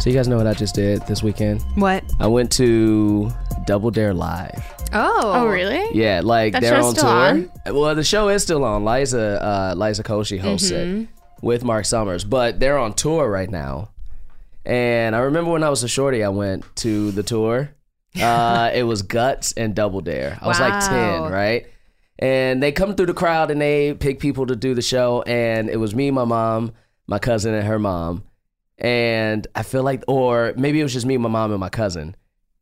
So you guys know what I just did this weekend? What? I went to Double Dare Live. Oh. Oh, really? Yeah, like That they're show's on still tour. on? Well, the show is still on. Liza uh, Liza Koshy hosts Mm-hmm. it with Mark Summers, but they're on tour right now. And I remember when I was a shorty, I went to the tour. Uh, it was Guts and Double Dare. I was like Wow. ten, right? And they come through the crowd and they pick people to do the show. And it was me, my mom, my cousin, and her mom. And I feel like, or maybe it was just me, my mom, and my cousin.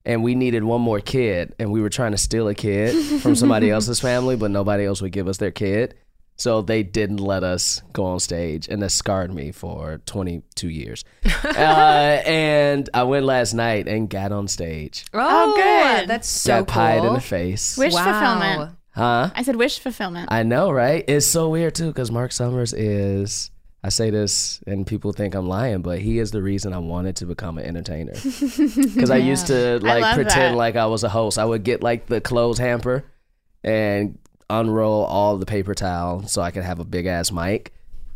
And we needed one more kid. And we were trying to steal a kid from somebody else's family, but nobody else would give us their kid. So they didn't let us go on stage. And that scarred me for 22 years. uh, and I went last night and got on stage. Oh, good. That's so got pied in the face. Wish Wow. fulfillment. huh? I said wish fulfillment. I know, right? It's so weird too because Mark Summers is. I say this and people think I'm lying, but he is the reason I wanted to become an entertainer. Because I used to like pretend that. like I was a host. I would get like the clothes hamper and unroll all the paper towel so I could have a big ass mic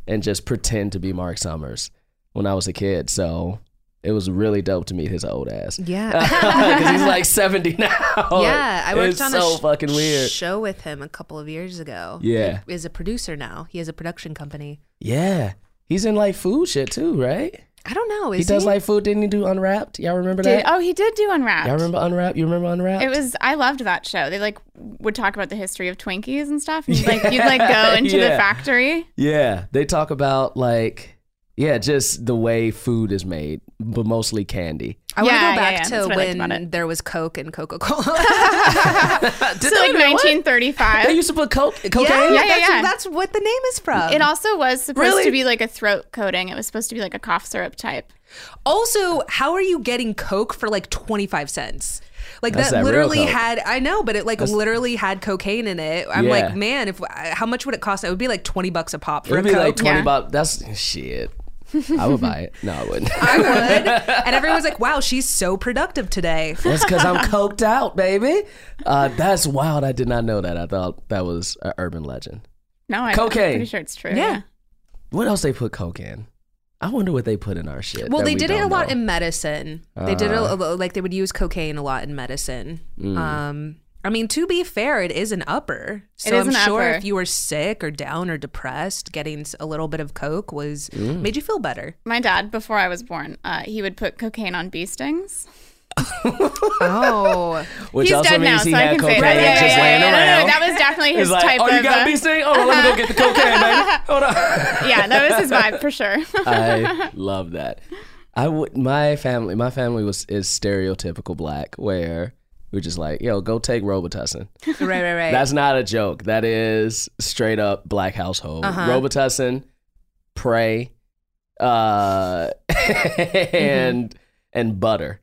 and just pretend to be Mark Summers when I was a kid. So it was really dope to meet his old ass. Yeah. Because he's like 70 now. yeah, I worked it's on so a sh- fucking weird. show with him a couple of years ago. Yeah. He is a producer now. He has a production company. Yeah. He's in like food shit too, right? I don't know. Is He does like food. Didn't he do Unwrapped? Y'all remember Did, that? oh, he did do Unwrapped. Y'all remember Unwrapped? You remember Unwrapped? It was. I loved that show. They like would talk about the history of Twinkies and stuff. And you'd, like you'd like go into Yeah. the factory. Yeah. They talk about like, yeah, just the way food is made, but mostly candy. I want to go back yeah. That's to what I liked about when it. there was Coke and Coca Cola. So like 1935. They used to put coke, cocaine. yeah, yeah, that's, yeah. that's what the name is from. It also was supposed Really? to be like a throat coating. It was supposed to be like a cough syrup type. Also, how are you getting Coke for like 25 cents? Like that, that literally had I know, but it like literally had cocaine in it. I'm Yeah. like, man, if how much would it cost? It would be like 20 bucks a pop It'd a be Coke. like 20 Yeah. bucks. That's shit. I would buy it. No, I wouldn't. I would. And everyone's like, wow, she's so productive today. That's because I'm coked out, baby. Uh, that's wild. I did not know that. I thought that was an urban legend. No, I, Cocaine. I'm pretty sure it's true. Yeah. Yeah. What else they put coke in? I wonder what they put in our shit. Well, that they we did it a don't lot know. in medicine. They did it a, like they would use cocaine a lot in medicine. Mm. Um, I mean, to be fair, it is an upper. So is I'm an sure upper. if you were sick or down or depressed, getting a little bit of coke was Mm. made you feel better. My dad, before I was born, uh, he would put cocaine on bee stings. Oh, Which He's also dead means now, he so I had can cocaine say that. Yeah, just yeah, laying yeah, yeah. around. No, no, that was definitely his He's like, type oh, you of. got a bee sting? Oh, let me go get the cocaine, baby. Hold on. yeah, that was his vibe for sure. I love that. I would. My family. My family was is stereotypical black, where we're just like, yo, go take Robitussin. right, right, right. That's not a joke. That is straight up black household. Uh-huh. Robitussin, pray, uh, and and butter.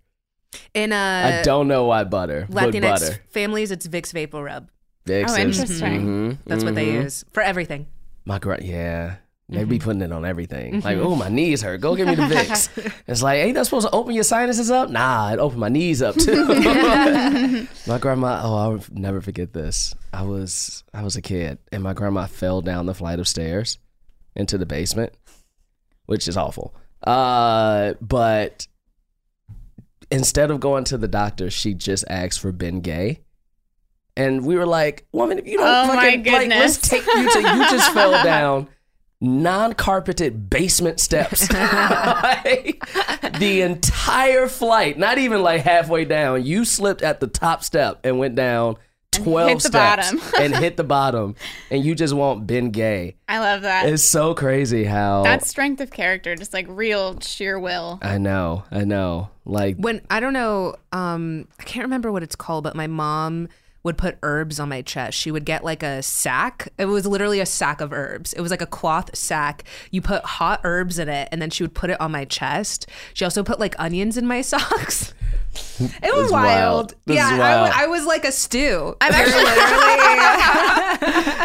in I uh, don't know why butter, but Latinx butter. families, it's Vicks Vapor Rub. Vicks Oh, interesting. mhm, That's what they mhm. use for everything. My yeah. They Mm-hmm. be putting it on everything. Like, oh, my knees hurt. Go give me the Vicks. it's like, ain't that supposed to open your sinuses up? Nah, it opened my knees up too. my grandma. Oh, I'll never forget this. I was I was a kid, and my grandma fell down the flight of stairs into the basement, which is awful. Uh, but instead of going to the doctor, she just asked for Ben Gay. And we were like, woman, if you don't Oh, my fucking like, let's take you to you just fell down non-carpeted basement steps. Like, the entire flight, not even like halfway down, you slipped at the top step and went down 12 hit the steps bottom. and hit the bottom and you just want Ben Gay. I love that. It's so crazy how that strength of character, just like real sheer will. I know, I know. Like When I don't know, um, I can't remember what it's called, but my mom would put herbs on my chest. She would get like a sack. It was literally a sack of herbs. It was like a cloth sack. You put hot herbs in it, and then she would put it on my chest. She also put like onions in my socks. It was is wild. wild. Yeah, is I w- wild. I, was like a stew. I'm actually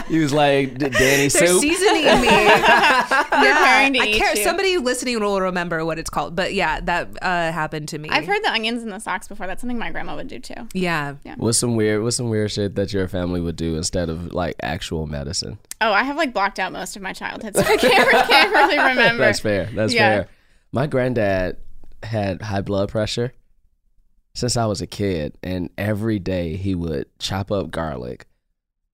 He was like D- Danny They're Soup. seasoning me. preparing to I eat can't. you. Somebody listening will remember what it's called. But yeah, that uh, happened to me. I've heard the onions and the socks before. That's something my grandma would do too. Yeah. What's some weird? What's some weird shit that your family would do instead of like actual medicine? Oh, I have like blocked out most of my childhood, so I can't, can't really remember. That's fair. That's Yeah. fair. My granddad had high blood pressure since I was a kid, and every day he would chop up garlic,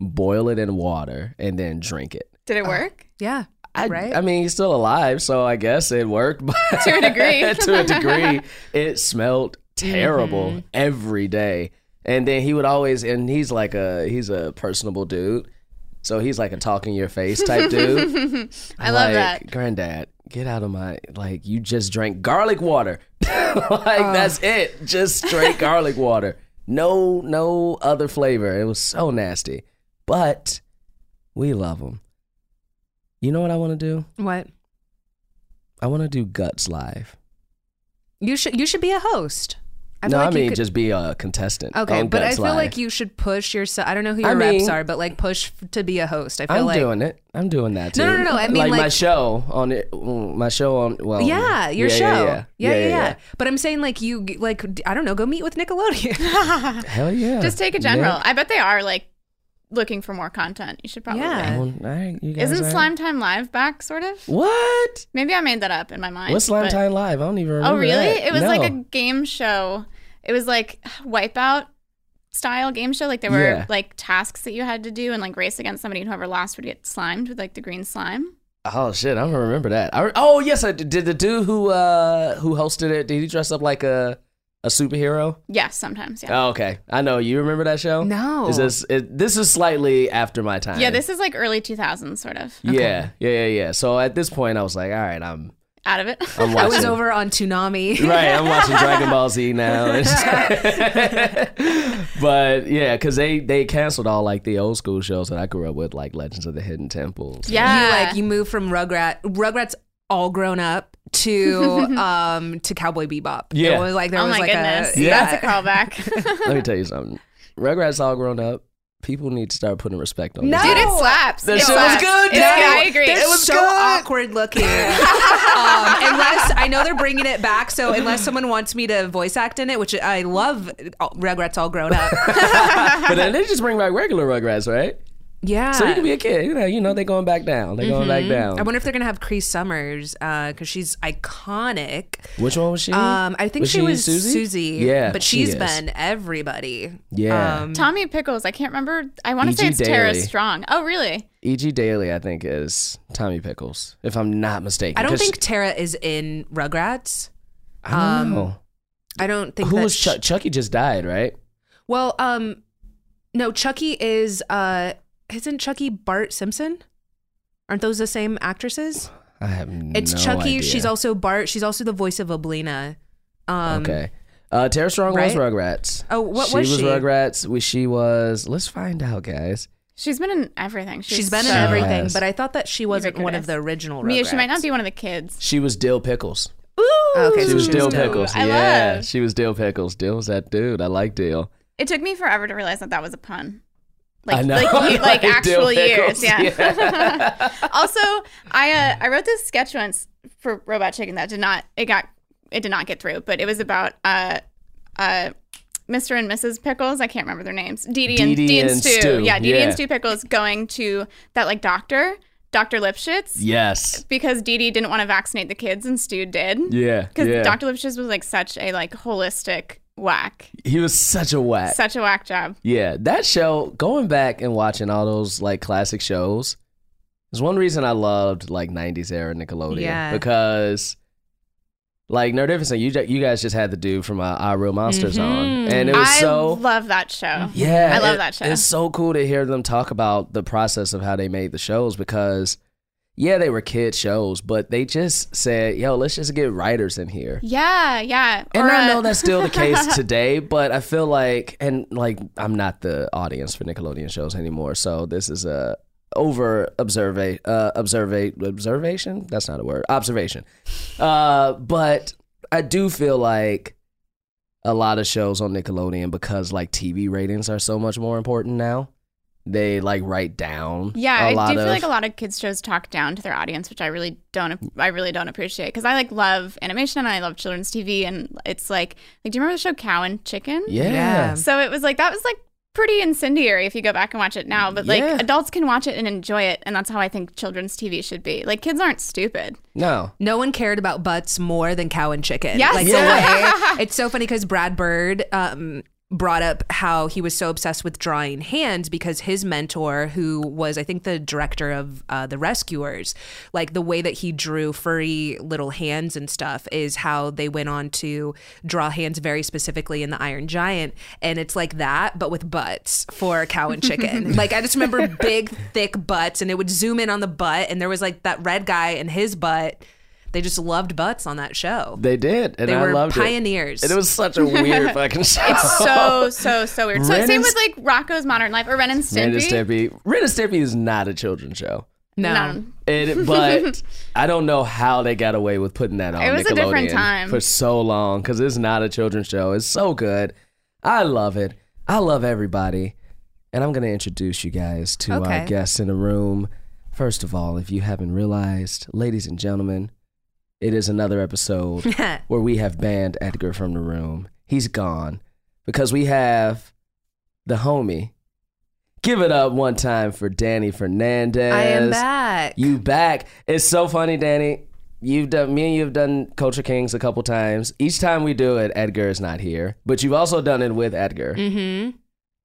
boil it in water, and then drink it. Did it work? Yeah. I, Right? I mean, he's still alive, so I guess it worked. But To a degree. to a degree, it smelled terrible Mm-hmm. every day. And then he would always, and he's like a he's a personable dude, so he's like a talk in your face type dude. I love that. Granddad, get out of my like you just drank garlic water. like Oh. that's it. Just straight garlic water. No no other flavor. It was so nasty. But we love them You know what I want to do? What? I want to do Guts live. You should. You should be a host. I no, feel I mean could- just be a contestant. Okay, but I feel Live. like you should push yourself. I don't know who I your reps are, but like push to be a host. I feel I'm like doing it. I'm doing that too. No, no, no, no, I mean, like, my show on it. My show on well. Yeah, your yeah, show. Yeah yeah. yeah, yeah, But I'm saying like you like I don't know, go meet with Nickelodeon. Hell yeah. Just take a general. Nick, I bet they are like looking for more content. You should probably. Yeah. well, all right, you guys Isn't all right? Slime Time Live back, sort of? What? Maybe I made that up in my mind. What's Slime but- Time Live? I don't even remember. Oh, really? that. It was like a game show. It was like Wipeout style game show. Like there were Yeah. like tasks that you had to do and like race against somebody, and whoever lost would get slimed with like the green slime. Oh shit! I don't remember that. I, re- oh yes, I did. Did the dude who uh who hosted it? Did he dress up like a a superhero? Yes, sometimes. Yeah. Oh, okay. I know. You remember that show? No. Is this it, this is slightly after my time? Yeah, this is like early 2000s, sort of. Yeah, yeah, yeah, yeah. So at this point, I was like, all right, I'm Out of it. I'm I was over on Toonami. right, I'm watching Dragon Ball Z now. but yeah, because they they canceled all like the old school shows that I grew up with, like Legends of the Hidden Temples. yeah. You like you move from Rugrat Rugrats all grown up to um to Cowboy Bebop. Yeah. It was like there oh was my like goodness. a Yeah. That's a callback. Let me tell you something. Rugrats all grown up. People need to start putting respect on No. this. Dude, it slaps. That it shit was good, It's dude. I agree. They're It was so good. awkward looking. um, unless I know they're bringing it back, so unless someone wants me to voice act in it, which I love, all- Rugrats all grown up. but then they just bring back regular Rugrats, right? Yeah. So you can be a kid. You know, you know they're going back down. They're going back down. I wonder if they're gonna have Cree Summers because she's iconic. Which one was she? Um, I think she, was Susie. Susie. Yeah, but she she's is. been everybody. Yeah. Um, Tommy Pickles. I can't remember. I want to say E.G. it's Tara Daly. Strong. Oh, really? E.G. Daily, I think, is Tommy Pickles, if I'm not mistaken. I don't 'Cause think Tara is in Rugrats. I don't um, know. I don't think Who that was sh- Chuck? Chucky just died, right? Well, um, no, Chucky is uh, isn't Chucky Bart Simpson? Aren't those the same actresses? I have no idea. It's Chucky. idea. She's also Bart. She's also the voice of Oblina. Um, okay. Uh, Tara Strong was right? Rugrats. Oh, what was she was was she? Rugrats. We, she was. Let's find out, guys. She's been in everything. She's, she's been so in everything, has. but I thought that she wasn't one of the original. Rugrats. Mia, she might not be one of the kids. She was Dill Pickles. Ooh, Okay, She so was Dill was Dill. Pickles. I yeah, love. she was Dill Pickles. Dill was that dude. I like Dill. It took me forever to realize that that was a pun. Like, I know. like, like actual years, pickles, yeah. also, I uh, I wrote this sketch once for Robot Chicken that did not it got it did not get through, but it was about uh uh Mr. and Mrs. Pickles. I can't remember their names. Dee Dee and, Dee Dee Dee and and Stu. Stu, Yeah, Dee Dee yeah. and Stu Pickles going to that like doctor, Dr. Lipschitz, Yes. because Dee Dee didn't want to vaccinate the kids and Stu did. Yeah. Because yeah. Dr. Lipschitz was like such a like holistic whack. He was such a whack. Such a whack job. Yeah, that show, going back and watching all those like classic shows, is one reason I loved like 90s era Nickelodeon. Yeah. Because like Nerdificent, you you guys just had the dude from uh, Our Real Monsters on. And it was I so love that show. Yeah, I love it- that show. It's so cool to hear them talk about the process of how they made the shows because yeah, they were kid shows, but they just said, "Yo, let's just get writers in here." Yeah, yeah. And Or, I uh, know that's still the case today, but I feel like, and like, I'm not the audience for Nickelodeon shows anymore, so this is a over observe uh, observe observation. That's not a word. Observation. Uh, but I do feel like a lot of shows on Nickelodeon because like TV ratings are so much more important now. They like write down. Yeah, a I lot do feel of- like a lot of kids shows talk down to their audience, which I really don't. I really don't appreciate because I like love animation and I love children's TV, and it's like, like, do you remember the show Cow and Chicken? Yeah. Yeah. So it was like that was like pretty incendiary if you go back and watch it now. But like Yeah. adults can watch it and enjoy it, and that's how I think children's TV should be. Like kids aren't stupid. No. No one cared about butts more than cow and chicken. Yes. Like Yeah. the way it's so funny because Brad Bird um, brought up how he was so obsessed with drawing hands because his mentor, who was I think the director of uh, the Rescuers, like the way that he drew furry little hands and stuff is how they went on to draw hands very specifically in the Iron Giant, and it's like that but with butts for cow and chicken. like I just remember big thick butts, and it would zoom in on the butt, and there was like that red guy and his butt. They just loved butts on that show. They did, and They I were loved it. pioneers. And it was such a weird fucking show. It's so so so weird. So Ren same and with like Rocko's Modern Life or Ren and Stimpy. Ren and Stimpy. Ren and Stimpy is not a children's show. no. It, but I don't know how they got away with putting that on It was a different Nickelodeon time. for so long because it's not a children's show. It's so good. I love it. I love everybody. And I'm going to introduce you guys to our guests in the room. First of all, if you haven't realized, ladies and gentlemen, it is another episode where we have banned Edgar from the room. He's gone because we have the homie. Give it up one time for Danny Fernandez. I am back. You back. It's so funny, Danny. You've done me and you've done Culture Kings a couple times. Each time we do it, Edgar is not here. But you've also done it with Edgar. mm-hmm.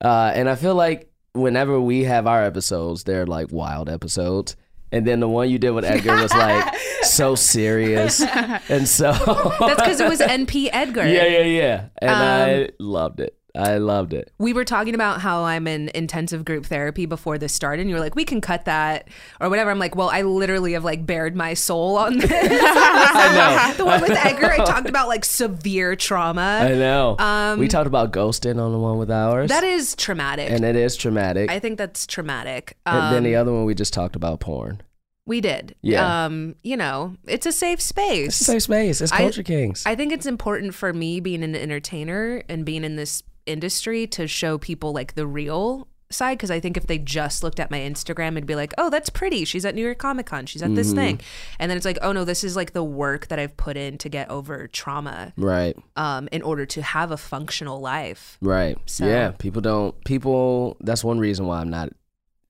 Uh, and I feel like whenever we have our episodes, they're like wild episodes. And then the one you did with Edgar was like so serious. And so That's because it was NP Edgar. Yeah, yeah, yeah. And I Um, loved it. I loved it. We were talking about how I'm in intensive group therapy before this started, and you were like, "We can cut that or whatever." I'm like, "Well, I literally have like bared my soul on this." I know. the one with Edgar, I talked about like severe trauma. I know. Um, we talked about ghosting on the one with ours. that is traumatic. and it is traumatic. I think that's traumatic. and then the Um, other one we just talked about porn. We did. Yeah. Um, you know, it's a safe space. It's a safe space. It's I- Culture Kings. I think it's important for me being an entertainer and being in this industry to show people like the real side because I think if they just looked at my Instagram it'd be like, "Oh, that's pretty. She's at New York Comic Con. She's at this Mm-hmm. thing." And then it's like, "Oh no, this is like the work that I've put in to get over trauma right. um in order to have a functional life." Right. So- Yeah. People don't. People. That's one reason why I'm not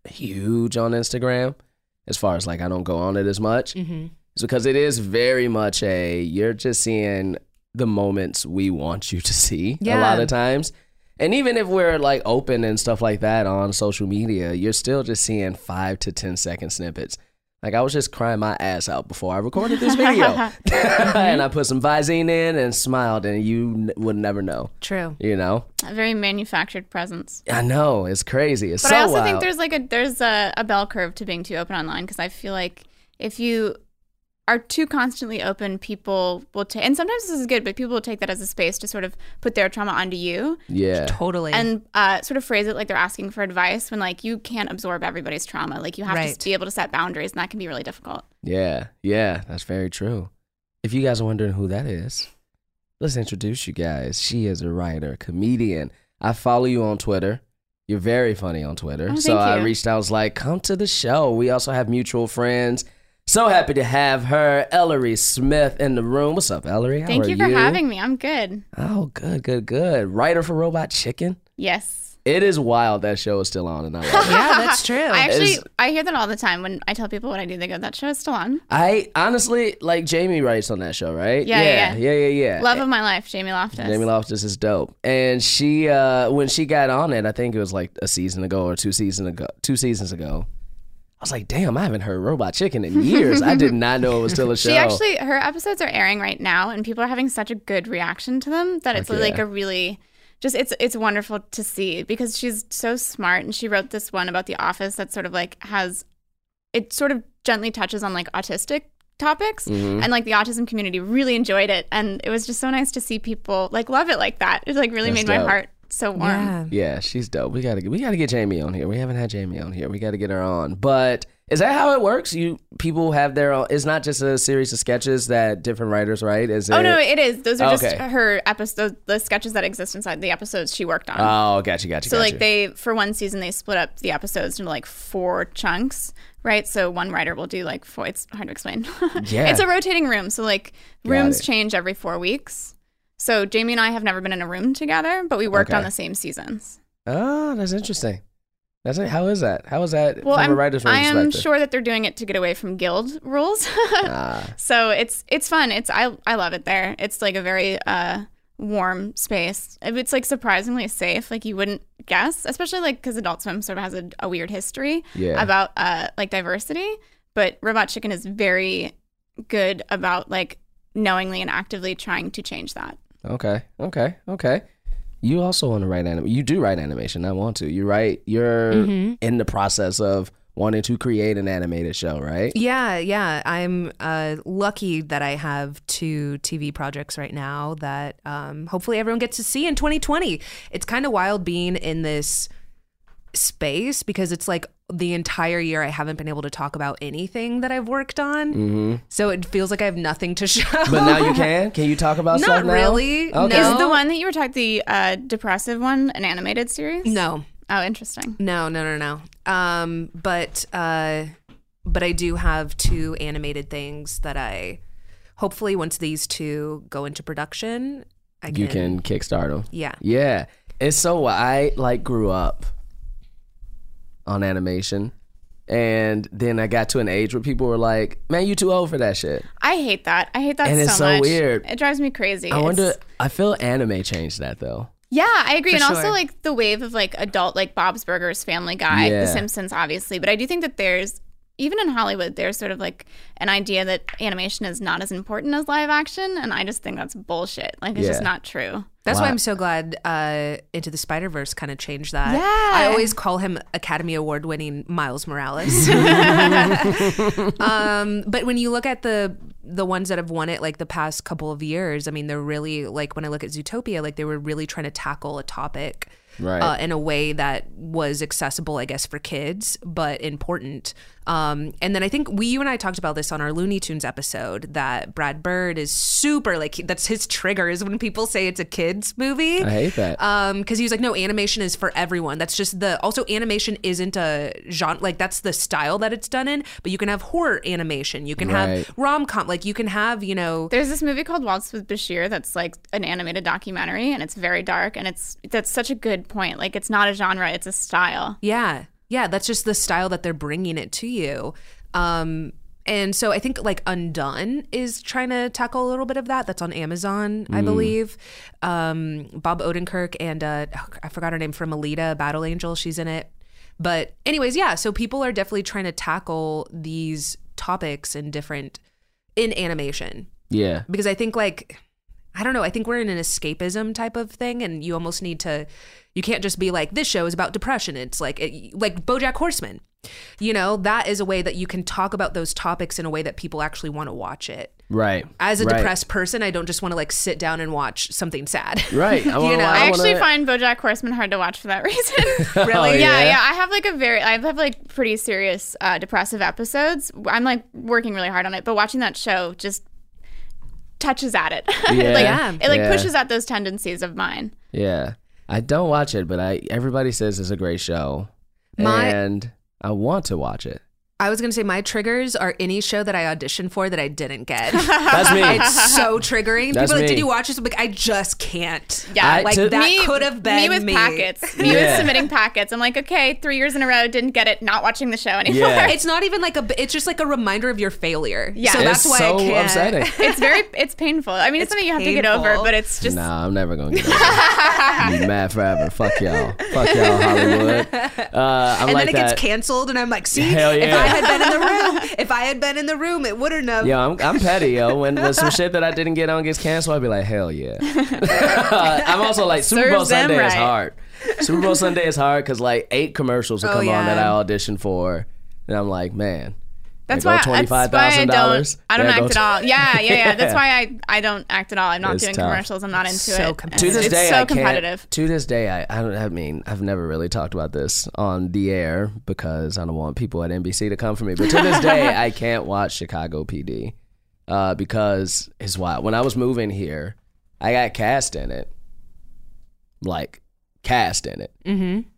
huge on Instagram. As far as like I don't go on it as much. Mhm. It's because it is very much a you're just seeing the moments we want you to see a lot of times. And even if we're like open and stuff like that on social media, you're still just seeing five to ten second snippets. Like I was just crying my ass out before I recorded this video, and I put some Visine in and smiled, and you would never know. True. You know, A very manufactured presence. I know it's crazy. It's But so I also wild. think there's like a there's a, a bell curve to being too open online because I feel like if you are too constantly open, people will take, and sometimes this is good, but people will take that as a space to sort of put their trauma onto you yeah, Totally. and uh, sort of phrase it like they're asking for advice when like you can't absorb everybody's trauma. Like you have Right. to be able to set boundaries, and that can be really difficult. yeah, yeah. That's very true. If you guys are wondering who that is, let's introduce you guys. She is a writer, comedian. I follow you on Twitter. You're very funny on Twitter. Oh, so thank I reached out, I was like, come to the show. We also have mutual friends. So happy to have her, Ellery Smith, in the room. What's up, Ellery? How Thank are you for having me. I'm good. Oh, good, good, good. Writer for Robot Chicken. Yes. It is wild that show is still on, and I love it. yeah, that's true. I actually Is- I hear that all the time when I tell people what I do. They go, "That show is still on." I honestly like Jamie writes on that show, right? Yeah, yeah, yeah, yeah, yeah. yeah. Love of my life, Jamie Loftus. Jamie Loftus is dope, and she uh when she got on it, I think it was like a season ago or two season ago, two seasons ago. I was like, damn, I haven't heard Robot Chicken in years. I did not know it was still a show. She actually, her episodes are airing right now, and people are having such a good reaction to them that it's Heck like yeah. a really, just it's it's wonderful to see because she's so smart, and she wrote this one about The Office that sort of like has, it sort of gently touches on like autistic topics, Mm-hmm. and like the autism community really enjoyed it, and it was just so nice to see people like love it like that. It like really That's made my heart so warm. yeah. yeah, she's dope. We gotta we gotta get Jamie on here. We haven't had Jamie on here. We gotta get her on. But Is that how it works? You people have their own. It's not just a series of sketches that different writers write. Is oh, it? Oh no, it is. Those are oh, just Okay. her episodes, the sketches that exist inside the episodes she worked on. Oh, gotcha, gotcha. so gotcha. like they for one season they split up the episodes into like four chunks, right? So one writer will do like four. It's hard to explain. Yeah. it's a rotating room, so like rooms change every four weeks. So Jamie and I have never been in a room together, but we worked Okay. on the same seasons. Oh, that's interesting. That's it. How is that? How is that Well, I'm, a writer's room I am sure that they're doing it to get away from guild rules. Ah, So it's it's fun. It's I I love it there. It's like a very uh warm space. It's like surprisingly safe. Like you wouldn't guess, especially like because Adult Swim sort of has a, a weird history Yeah. about uh like diversity. But Robot Chicken is very good about like knowingly and actively trying to change that. Okay, okay, okay. You also want to write anim. You do write animation. I want to. You write. You're Mm-hmm. in the process of wanting to create an animated show, right? Yeah, yeah. I'm uh, lucky that I have two TV projects right now that um, hopefully everyone gets to see in 2020. It's kind of wild being in this space because it's like the entire year I haven't been able to talk about anything that I've worked on. Mm-hmm. So it feels like I have nothing to show. But now you can. Can you talk about Not stuff now? really, Okay. no. Is the one that you were talking the uh depressive one an animated series? no. Oh, interesting. No, no, no, no. Um, but uh, but I do have two animated things that I hopefully once these two go into production, I can. You can kickstart them. Yeah. Yeah. It's so I like grew up on animation. And then I got to an age where people were like, "Man, you too old for that shit." I hate that. I hate that And so, it's so much. weird. It drives me crazy. I wonder. It's- I feel anime changed that though. Yeah, I agree. For and also sure. like the wave of like adult like Bob's Burgers, Family Guy, Yeah. The Simpsons, obviously. But I do think that there's even in Hollywood, there's sort of like an idea that animation is not as important as live action, and I just think that's bullshit. Like it's just not true. That's why I'm so glad uh, Into the Spider Verse kind of changed that. Yeah. I always call him Academy Award winning Miles Morales. um, but when you look at the the ones that have won it like the past couple of years, I mean, they're really like when I look at Zootopia, like they were really trying to tackle a topic. Right. Uh, in a way that was accessible, I guess, for kids, but important. Um, and then I think we, you and I talked about this on our Looney Tunes episode that Brad Bird is super like that's his trigger is when people say it's a kids movie. I hate that. Um, because he was like, no, animation is for everyone. That's just the also animation isn't a genre like that's the style that it's done in. But you can have horror animation, you can Right. have rom com, like you can have you know There's this movie called Waltz with Bashir that's like an animated documentary, and it's very dark, and it's that's such a good point. Like it's not a genre; it's a style. Yeah. Yeah, that's just the style that they're bringing it to you. Um and so I think like Undone is trying to tackle a little bit of that. That's on Amazon, I believe. Um Bob Odenkirk and uh oh, I forgot her name from Alita, Battle Angel, she's in it. But anyways, yeah, so people are definitely trying to tackle these topics in different in animation yeah. because I think like I don't know, I think we're in an escapism type of thing and you almost need to you can't just be like this show is about depression. It's like it, like BoJack Horseman. You know, that is a way that you can talk about those topics in a way that people actually want to watch it. Right. As a right. depressed person, I don't just want to like sit down and watch something sad. Right. I, wanna, You know, I I actually wanna- find BoJack Horseman hard to watch for that reason. Really? yeah, Oh, yeah? yeah. I have like a very, I have like pretty serious uh, depressive episodes. I'm like working really hard on it, but watching that show just touches at it. Yeah. like, Yeah. It like Yeah. pushes at those tendencies of mine. Yeah. I don't watch it, but I everybody says it's a great show. My- and I want to watch it. I was gonna say my triggers are any show that I auditioned for that I didn't get. That's me. it's so triggering. That's People are like, me. did you watch this? I'm like, I just can't. Yeah, I- like to- that me, could have been me with packets. Me Yeah. with submitting packets. I'm like, okay, three years in a row, didn't get it. Not watching the show anymore. Yeah. It's not even like a. It's just like a reminder of your failure. Yeah. so it's that's why so I can't. upsetting. It's very, it's painful. I mean, it's, It's something you have to get over, painful. but it's just. Nah, I'm never gonna get over it. Be mad forever. Fuck y'all. Fuck y'all, Hollywood. Uh, I'm And like then it that. gets canceled, and I'm like, see, Hell if yeah. I had been in the room, if I had been in the room, it wouldn't have. Yo, I'm, I'm petty, yo. When, when some shit that I didn't get on gets canceled, I'd be like, hell yeah. Uh, I'm also like, Super Bowl Serves Sunday is hard. Super Bowl Sunday is hard because like eight commercials will Oh, come on that. Oh, I auditioned for. And I'm like, man, That's why, that's why I don't. I don't act at all. Yeah, yeah, yeah. That's why I, I don't act at all. I'm not It's doing tough. commercials. I'm not into So it. competitive. to this it's day, so I can't. competitive. To this day, I, I don't. I mean, I've never really talked about this on the air because I don't want people at NBC to come for me. But to this day, I can't watch Chicago PD uh, because it's wild. When I was moving here, I got cast in it, like cast in it. Mm-hmm.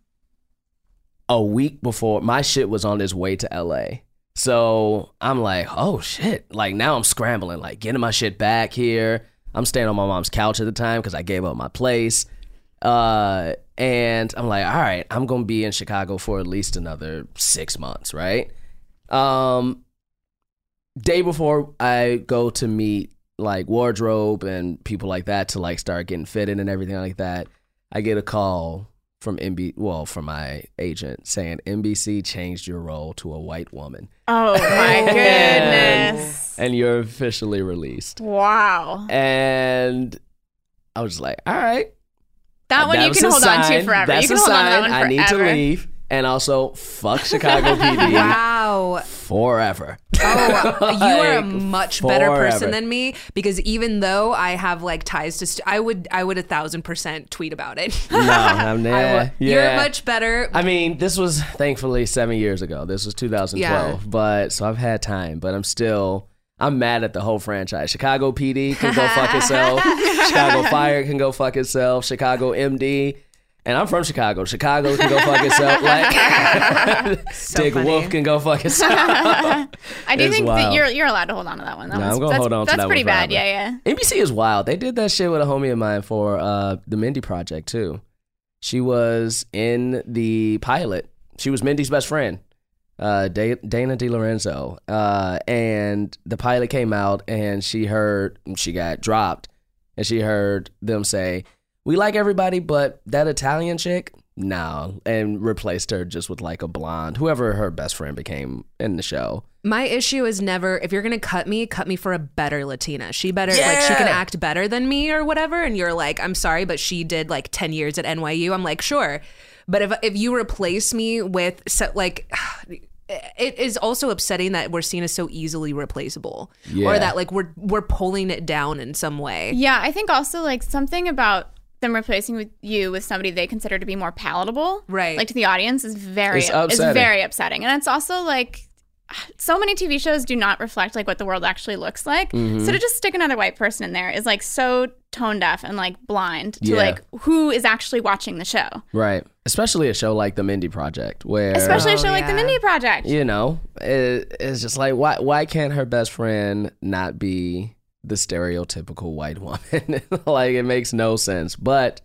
A week before my shit was on its way to LA. So I'm like, oh shit. Like now I'm scrambling, like getting my shit back here. I'm staying on my mom's couch at the time because I gave up my place. Uh, and I'm like, all right, I'm gonna be in Chicago for at least another six months, right? Um, day before I go to meet like wardrobe and people like that to like start getting fitted and everything like that, I get a call from NB well from my agent saying NBC changed your role to a white woman Oh my goodness! and you're officially released. Wow, And I was like, all right. that one you can hold on to forever. That's you can a hold on to that one forever. I need to leave. And also, fuck Chicago PD Wow. forever. Oh, you are a much better person than me because even though I have like ties to, st- I would, I would a thousand percent tweet about it. No, I'm would- yeah. You're much better. I mean, this was thankfully seven years ago. This was 2012, but so I've had time, but I'm still I'm mad at the whole franchise. Chicago PD can go fuck itself. Chicago Fire can go fuck itself. Chicago MD. And I'm from Chicago. Chicago can go fuck itself. Like Dick funny. Wolf can go fuck itself. I do It's think that you're you're allowed to hold on to that one. That No, I'm gonna hold on to That's that one pretty bad. forever. Yeah, yeah. NBC is wild. They did that shit with a homie of mine for uh, the Mindy Project too. She was in the pilot. She was Mindy's best friend, uh, Da- Dana DiLorenzo. Uh, and the pilot came out, and she heard she got dropped, and she heard them say, "We like everybody, but that Italian chick." No, and replaced her just with like a blonde, whoever her best friend became in the show. My issue is never if you're gonna cut me, cut me for a better Latina. She better like she can act better than me or whatever. And you're like, I'm sorry, but she did like ten years at NYU. I'm like, sure, but if if you replace me with so, like. It is also upsetting that we're seen as so easily replaceable, or that like we're we're pulling it down in some way. Yeah, I think also like something about them replacing with you with somebody they consider to be more palatable, Right. Like to the audience is very It's is upsetting. very upsetting, and it's also like so many TV shows do not reflect like what the world actually looks like. Mm-hmm. So to just stick another white person in there is like so tone deaf and like blind to Yeah. like who is actually watching the show, Right. Especially a show like the Mindy Project, where especially a Oh, show like the. Mindy Project. you know, it, it's just like why why can't her best friend not be the stereotypical white woman? like it makes no sense. But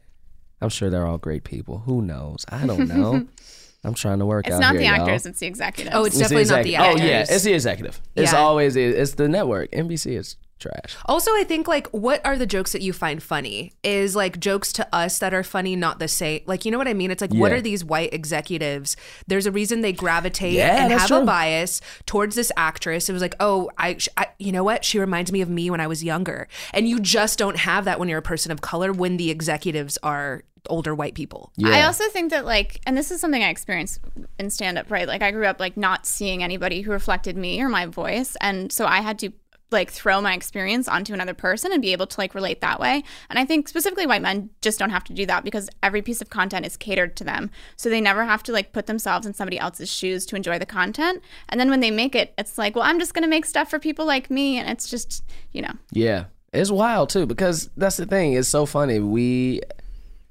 I'm sure they're all great people. Who knows? I don't know. I'm trying to work It's out not here, the y'all. actors, it's the executives. Oh, it's It's the definitely not the actors. Oh yeah, it's the executive. It's Yeah. always it's the network. NBC is trash. Also, I think like what are the jokes that you find funny is like jokes to us that are funny, not the same. Like you know what I mean? It's like what are these white executives? There's a reason they gravitate Yeah, and have true. a bias towards this actress. It was like, oh, I, I, you know what? She reminds me of me when I was younger, and you just don't have that when you're a person of color. When the executives are older white people. Yeah. I also think that like, and this is something I experienced in stand up, right? Like I grew up like not seeing anybody who reflected me or my voice, and so I had to like throw my experience onto another person and be able to like relate that way. And I think specifically white men just don't have to do that because every piece of content is catered to them. So they never have to like put themselves in somebody else's shoes to enjoy the content. And then when they make it, it's like, well, I'm just going to make stuff for people like me and it's just, you know. Yeah. It's wild too because that's the thing. It's so funny. We,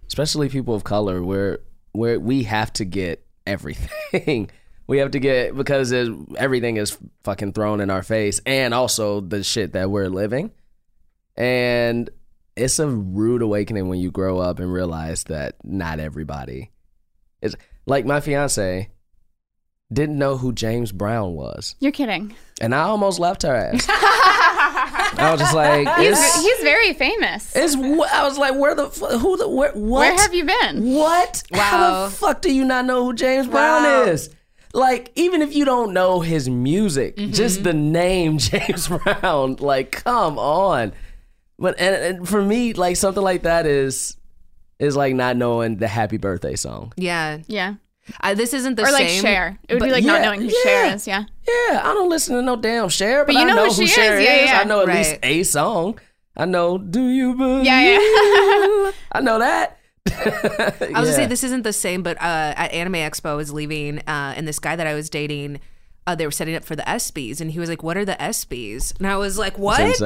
especially people of color, we're, we're we have to get everything. we have to get because there's- everything is fucking thrown in our face, and also the shit that we're living. And it's a rude awakening when you grow up and realize that not everybody is like my fiance didn't know who James Brown was, You're kidding. and I almost left her ass. I was just like, He's, he's very famous. it's I was like, where the fu- who the where what? Where have you been? What? Wow. How the fuck do you not know who James Brown Wow. is? Like, even if you don't know his music, Mm-hmm. just the name James Brown, like, come on. But and, and for me, like something like that is is like not knowing the Happy Birthday song. Yeah. Yeah. I, this isn't the or like same. Cher. It would but be like not knowing who yeah. Cher is. Yeah. Yeah, I don't listen to no damn Cher, but, But you I know know, who who she Cher is. is. Yeah, yeah. I know at Right. least a song. I know Do You Believe? Yeah, yeah. I know that. I was gonna say this isn't the same, but uh, at Anime Expo, I was leaving, uh, and this guy that I was dating, uh, they were setting up for the ESPYS, and he was like, "What are the ESPYS?" And I was like, "What?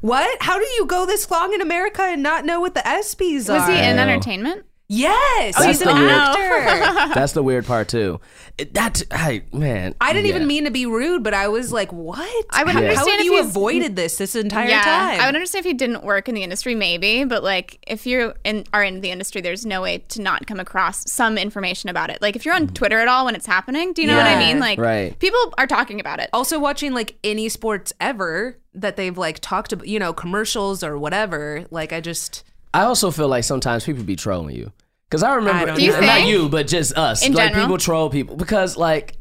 What? How do you go this long in America and not know what the ESPYS are?" Was he in know. entertainment? Yes, That's he's an the weird- actor. That's the weird part too. It, that I man, I didn't yeah. even mean to be rude, but I was like, "What? I would how, understand how have if you avoided this this entire yeah, time?" I would understand if he didn't work in the industry, maybe, but like if you in, are in the industry, there's no way to not come across some information about it. Like if you're on Twitter at all when it's happening, do you know what I mean? Like Right. people are talking about it. also watching like any sports ever that they've like talked about, you know, commercials or whatever. Like I just. I also feel like sometimes people be trolling you. Cause I remember, I don't you not think? you, but just us. In like general? people troll people because, like,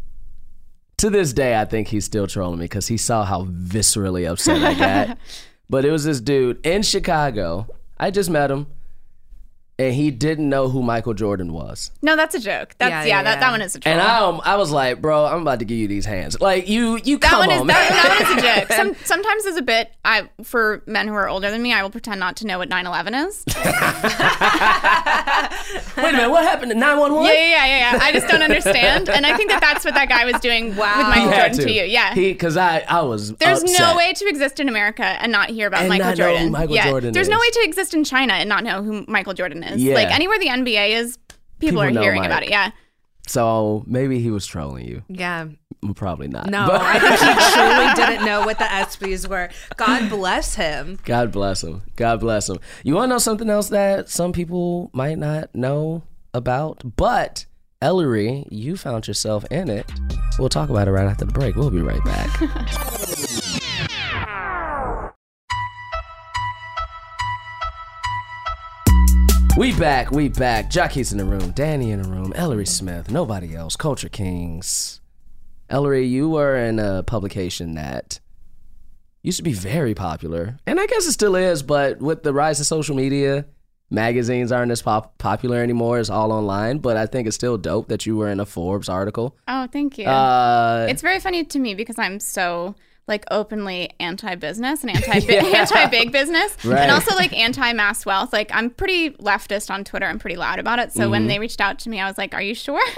to this day, I think he's still trolling me because he saw how viscerally upset I got. but it was this dude in Chicago. I just met him, and he didn't know who Michael Jordan was. No, that's a joke. That's Yeah, yeah, yeah, that, yeah. that one is a joke. And I, um, I was like, bro, I'm about to give you these hands. Like you, you that come one is on, that, man. that one is a joke. Some, sometimes as a bit, I for men who are older than me, I will pretend not to know what 9/11 is. Wait a minute, what happened to 911? Yeah, yeah, yeah, yeah, yeah. I just don't understand, and I think that that's what that guy was doing Wow. with Michael Jordan to. you. Yeah. He, because I, I was. there's upset. no way to exist in America and not hear about And Michael not know who Jordan. Michael yeah. Jordan There's no way to exist in China and not know who Michael Jordan is. Yeah. Like anywhere the NBA is, people, People are hearing Mike. about it. Yeah. So maybe he was trolling you. Yeah. Probably not. No, But- I think he truly didn't know what the ESPYs were. God bless him. God bless him. God bless him. You want to know something else that some people might not know about? But Ellery, you found yourself in it. We'll talk about it right after the break. We'll be right back. we back. We back. Jockey's in the room. Danny in the room. Ellery Smith. Nobody else. Culture Kings. Ellery, you were in a publication that used to be very popular, and I guess it still is. But with the rise of social media, magazines aren't as pop- popular anymore. It's all online. But I think it's still dope that you were in a Forbes article. Oh, thank you. Uh, it's very funny to me because I'm so like openly anti-business and anti anti-big business Right. and also like anti-mass wealth like i'm pretty leftist on twitter i'm pretty loud about it so Mm-hmm. when they reached out to me i was like are you sure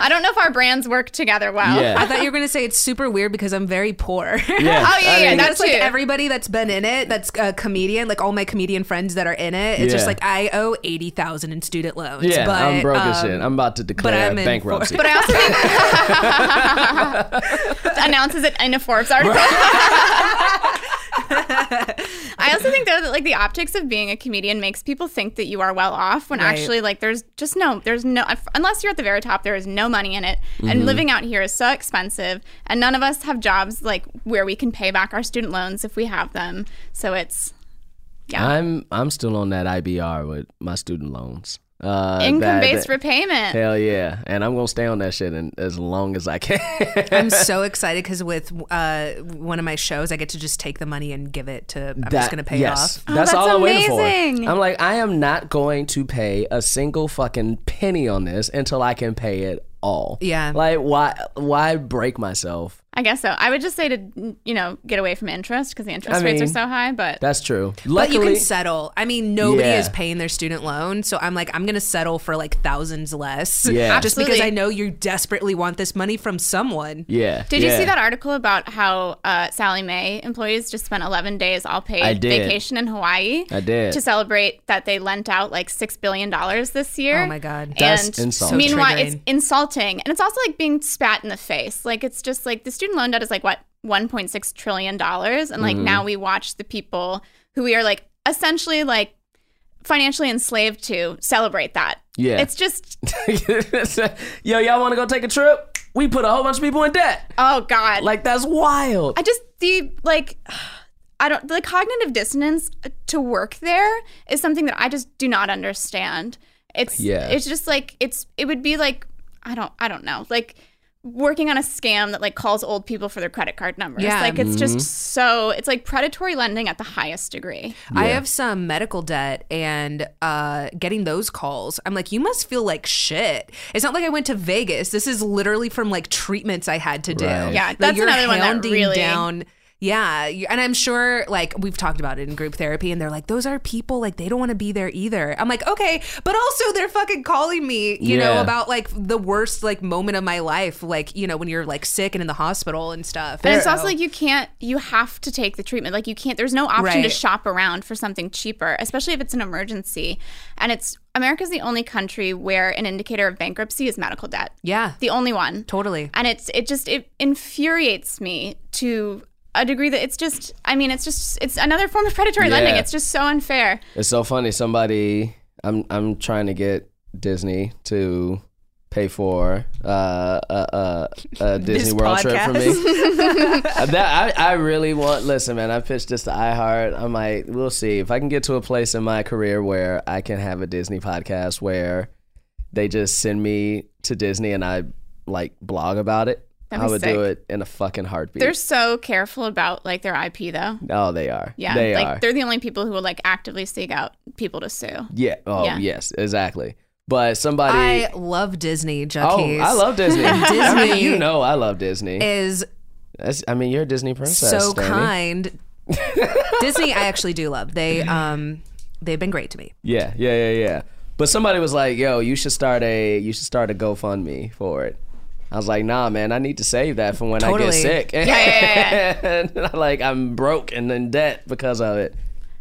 i don't know if our brands work together well Yeah. I thought you were gonna say it's super weird because I'm very poor. yeah. oh yeah I yeah mean, that That's like too. everybody that's been in it. That's a comedian. Like all my comedian friends that are in it. It's just like I owe eighty thousand in student loans. yeah, but, I'm broke as um, shit. I'm about to declare I'm in bankruptcy. but i also think announces it in a forbes article I also think though that like the optics of being a comedian makes people think that you are well off when Right. actually like there's just no there's no unless you're at the very top there is no money in it and mm-hmm. living out here is so expensive and none of us have jobs like where we can pay back our student loans if we have them so it's yeah I'm I'm still on that IBR with my student loans. Uh, Income based repayment Hell yeah, and I'm gonna stay on that shit in, as long as I can. I'm so excited because with uh, one of my shows, I get to just take the money and give it to. I'm just gonna pay yes, it off. Oh, that's, that's all I'm waiting for. I'm like, I am not going to pay a single fucking penny on this until I can pay it all. Yeah. Like, why? Why break myself? I guess so I would just say to you know get away from interest because the interest I rates are so high but That's true. But you can settle. I mean, nobody Yeah. is paying their student loan, so I'm like, I'm gonna settle for like thousands less. Yeah. just because I know you desperately want this money from someone. yeah. Did you see that article about how uh, Sallie Mae employees just spent 11 days all paid vacation in Hawaii? I did. To celebrate that they lent out like $6 billion this year. Oh my God. That's and insulting. meanwhile, So it's insulting. And it's also like being spat in the face. Like, it's just like the student loan debt is like what? $1.6 trillion. And like Mm-hmm. now we watch the people who we are like essentially like financially enslaved to celebrate that. Yeah. It's just, Yo, y'all want to go take a trip? We put a whole bunch of people in debt. oh God. Like that's wild. I just the like I don't the cognitive dissonance to work there is something that I just do not understand. It's Yeah. it's just like it's it would be like I don't I don't know. Like working on a scam that like calls old people for their credit card numbers. Yeah. Like it's Mm-hmm. just so it's like predatory lending at the highest degree. I have some medical debt and uh, getting those calls, I'm like, you must feel like shit. It's not like I went to Vegas. This is literally from like treatments I had to do. Right. Yeah, that's you're another one that really- down. Yeah, and I'm sure like we've talked about it in group therapy, and they're like, those are people like they don't want to be there either. I'm like, okay, but also they're fucking calling me, you know, about like the worst like moment of my life, like you know when you're like sick and in the hospital and stuff. And it's also like you can't you have to take the treatment. Like you can't there's no option to shop around for something cheaper, especially if it's an emergency. And it's America's the only country where an indicator of bankruptcy is medical debt. yeah, The only one. totally. and it's it just it infuriates me to a degree that it's just i mean it's just it's another form of predatory lending it's just so unfair It's so funny. Somebody, I'm I'm trying to get Disney to pay for uh, uh, uh, a Disney World trip for me. That I, I really want. Listen, man, I pitched this to iHeart. I might. We'll see if I can get to a place in my career where I can have a Disney podcast where they just send me to Disney and I like blog about it. That'd I be would do it in a fucking heartbeat. they're so careful about like their ip though oh, they are. yeah they like are. they're the only people who will like actively seek out people to sue Yeah. Oh, Yeah. yes, exactly. But somebody. I love Disney, Oh, I love Disney. I mean, Disney you know, I love Disney. is That's, I mean, you're a Disney princess. so Stanley. kind. Disney, I actually do love. They um they've been great to me. Yeah, yeah, yeah, yeah. But somebody was like, "Yo, you should start a you should start a GoFundMe for it." I was like, "Nah, man, I need to save that for when I get sick." yeah, yeah. and I'm like I'm broke and in debt because of it.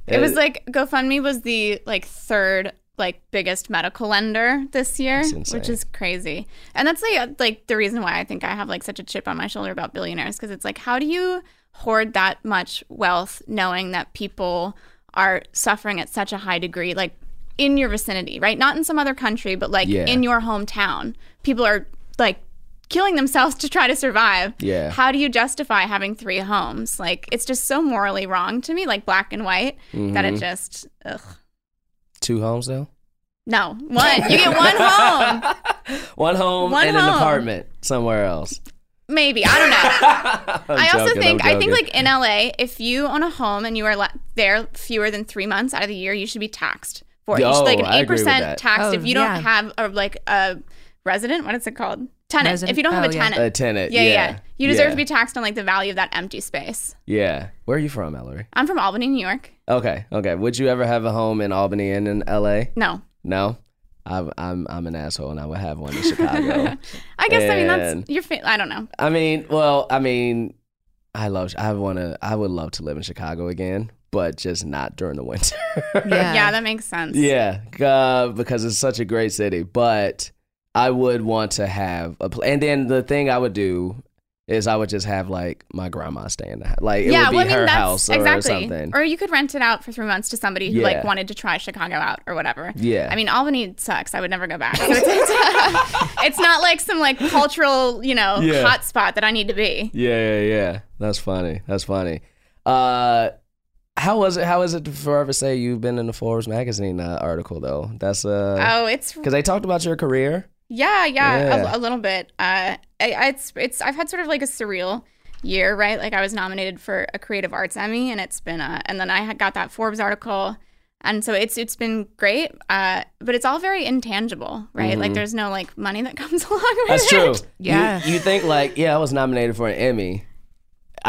it was uh, like gofundme was the like third like biggest medical lender this year which is crazy and that's like uh, like the reason why i think i have like such a chip on my shoulder about billionaires because it's like how do you hoard that much wealth knowing that people are suffering at such a high degree like in your vicinity right not in some other country but like Yeah. in your hometown people are like killing themselves to try to survive Yeah. how do you justify having three homes like it's just so morally wrong to me like black and white that Mm-hmm. it just ugh. two homes though. no one you get one home One home One and an apartment somewhere else. maybe i don't know I'm also joking, think I'm think like in la if you own a home and you are la- there fewer than three months out of the year you should be taxed for it Oh, You should, Oh, like an I agree with 8% that. tax Oh, if you don't yeah. have a, like a resident what is it called tenant Resident- if you don't have oh, a yeah. tenant a tenant. yeah, Yeah, yeah, You deserve yeah. to be taxed on like the value of that empty space. Yeah. Where are you from, Ellery? I'm from Albany, New York. Okay, okay. Would you ever have a home in Albany and in LA? No, No. I'm I'm I'm an asshole and I would have one in Chicago. I guess I mean And- that's your. Fa- I don't know. I mean, well, I mean, I love. I want to. I would love to live in Chicago again, but just not during the winter. Yeah. Yeah, that makes sense. yeah, uh, because it's such a great city. But I would want to have a. Pl- and then the thing I would do is I would just have like my grandma stay in the house. Like it yeah, would be well, I mean her house or exactly. something. Or you could rent it out for three months to somebody who Yeah. like wanted to try Chicago out or whatever. Yeah. I mean, Albany sucks. I would never go back. So it's, it's, it's not like some like cultural, you know, Yeah. hot spot that I need to be. Yeah, yeah, yeah. That's funny. That's funny. Uh, how was it? How is it to forever say you've been in the Forbes magazine uh, article though? That's uh, Oh, it's because they talked about your career. Yeah, yeah, Yeah. A, a little bit. Uh, I, I- it's it's I've had sort of like a surreal year, right? Like I was nominated for a Creative Arts Emmy, and it's been uh, and then I had got that Forbes article, and so it's it's been great. Uh, but it's all very intangible, right? Like there's no like money that comes along with Mm-hmm. That's it. true. Yeah. You, you think like, yeah, I was nominated for an Emmy.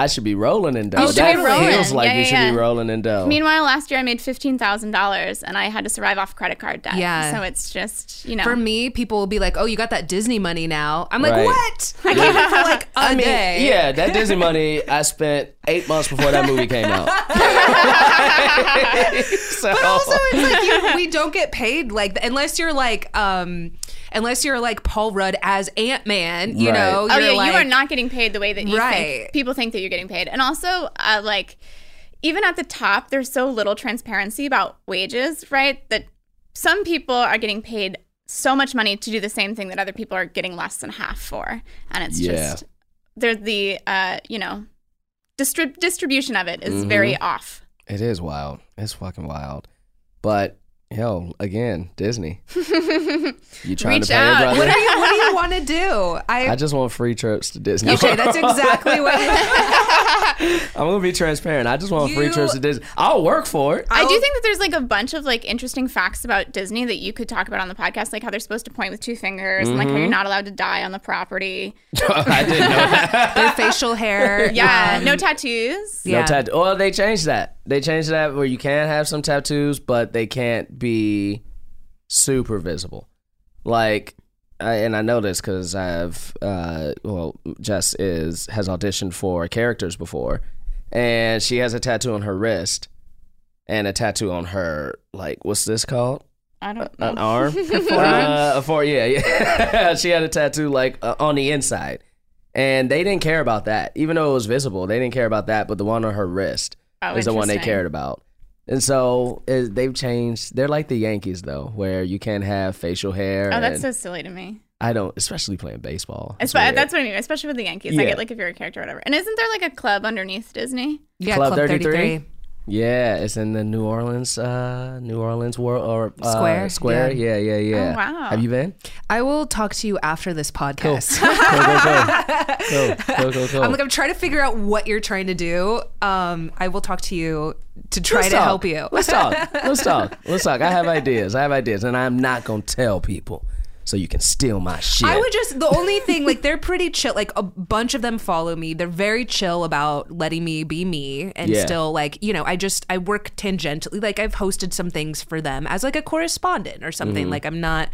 I should be rolling in dough. You should that be rolling. feels like Yeah, you yeah, should yeah. be rolling in dough. Meanwhile, last year I made fifteen thousand dollars, and I had to survive off credit card debt. Yeah. So it's just you know. For me, people will be like, "Oh, you got that Disney money now." I'm like, Right. "What? I gave it for like a I mean, day." yeah, that Disney money I spent eight months before that movie came out. so, But also, it's like you, we don't get paid like unless you're like, um, unless you're like Paul Rudd as Ant Man. You Right. know, Oh you're yeah, you are not getting paid the way that you Right. think people think that you're getting paid. And also, uh, like even at the top, there's so little transparency about wages, right? That some people are getting paid so much money to do the same thing that other people are getting less than half for, and it's Yeah. just there's the uh, you know distrib- distribution of it is very off. It is wild. It's fucking wild. But Yo, again, Disney. you trying Reach to pay your out. brother? What do you What do you want to do? I, I just want free trips to Disney. okay, that's exactly what. I'm gonna be transparent. I just want free You- trips to Disney. I'll work for it. I do I'll- think that there's like a bunch of like interesting facts about Disney that you could talk about on the podcast, like how they're supposed to point with two fingers and like how you're Mm-hmm. not allowed to die on the property. I didn't know that. Their facial hair. Yeah, um, no tattoos. Yeah. No tattoo. Well, they changed that. They changed that where you can have some tattoos, but they can't be super visible. Like, I, and I know this because I've, uh, well, Jess is has auditioned for characters before, and she has a tattoo on her wrist and a tattoo on her, like, what's this called? I don't know. An arm? uh, a fore, yeah, yeah. she had a tattoo like uh, on the inside, and they didn't care about that, even though it was visible. They didn't care about that, but the one on her wrist Oh, is the one they cared about. And so it, they've changed. They're like the Yankees, though, where you can't have facial hair. Oh, that's and so silly to me. I don't, especially playing baseball. It's Espe- that's what I mean, especially with the Yankees. Yeah. I get like if you're a character or whatever. And isn't there like a club underneath Disney? Yeah, Club Club, 33? 33. Yeah, it's in the New Orleans, uh, New Orleans world or uh, Square, Square. Yeah, yeah, yeah. Oh, wow. Have you been? I will talk to you after this podcast. Go, go, go, go, go, go. I'm like, I'm trying to figure out what you're trying to do. Um, I will talk to you to try Let's to talk. help you. Let's talk. Let's talk. Let's talk. I have ideas. I have ideas, and I'm not gonna tell people so you can steal my shit. I would just the only thing like they're pretty chill. Like a bunch of them follow me. They're very chill about letting me be me and Yeah. still like you know I just I work tangentially. Like I've hosted some things for them as like a correspondent or something. Mm-hmm. Like I'm not.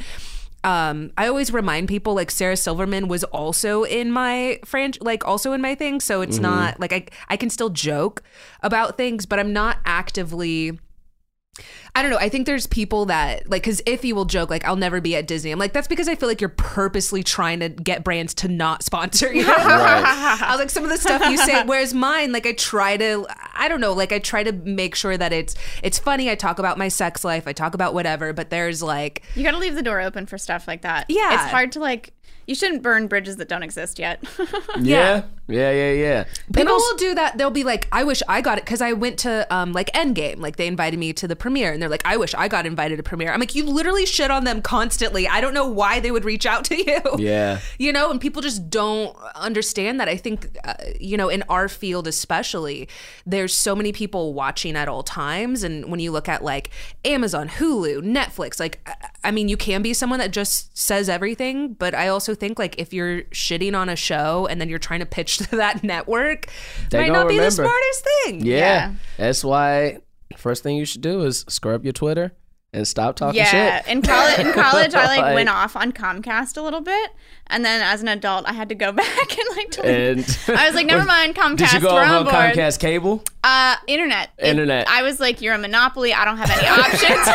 Um, I always remind people like Sarah Silverman was also in my franchise, like also in my thing. So Mm-hmm. it's not like I I can still joke about things, but I'm not actively. I don't know. I think there's people that like because Iffy will joke like I'll never be at Disney. I'm like that's because I feel like you're purposely trying to get brands to not sponsor you. I was like some of the stuff you say. Whereas mine, like I try to, I don't know, like I try to make sure that it's it's funny. I talk about my sex life. I talk about whatever. But there's like You got to leave the door open for stuff like that. Yeah. It's hard to like, you shouldn't burn bridges that don't exist yet. yeah, yeah, yeah, yeah. People also- will do that. They'll be like, "I wish I got it," because I went to um like Endgame. Like they invited me to the premiere, and they're like, "I wish I got invited to premiere." I'm like, "You literally shit on them constantly. I don't know why they would reach out to you." Yeah. you know, and people just don't understand that. I think, uh, you know, in our field especially, there's so many people watching at all times, and when you look at like Amazon, Hulu, Netflix, like, I- I mean, you can be someone that just says everything, but I also think like if you're shitting on a show and then you're trying to pitch to that network, They might gonna not be the smartest thing. Yeah. Yeah. That's why first thing you should do is scrub your Twitter and stop talking yeah. shit. In college, in college, I like, Like- went off on Comcast a little bit. And then as an adult, I had to go back and like, delete. And I was like, never mind, Comcast, Did you go on board. Comcast cable? Uh, internet. It- Internet. I was like, you're a monopoly. I don't have any options.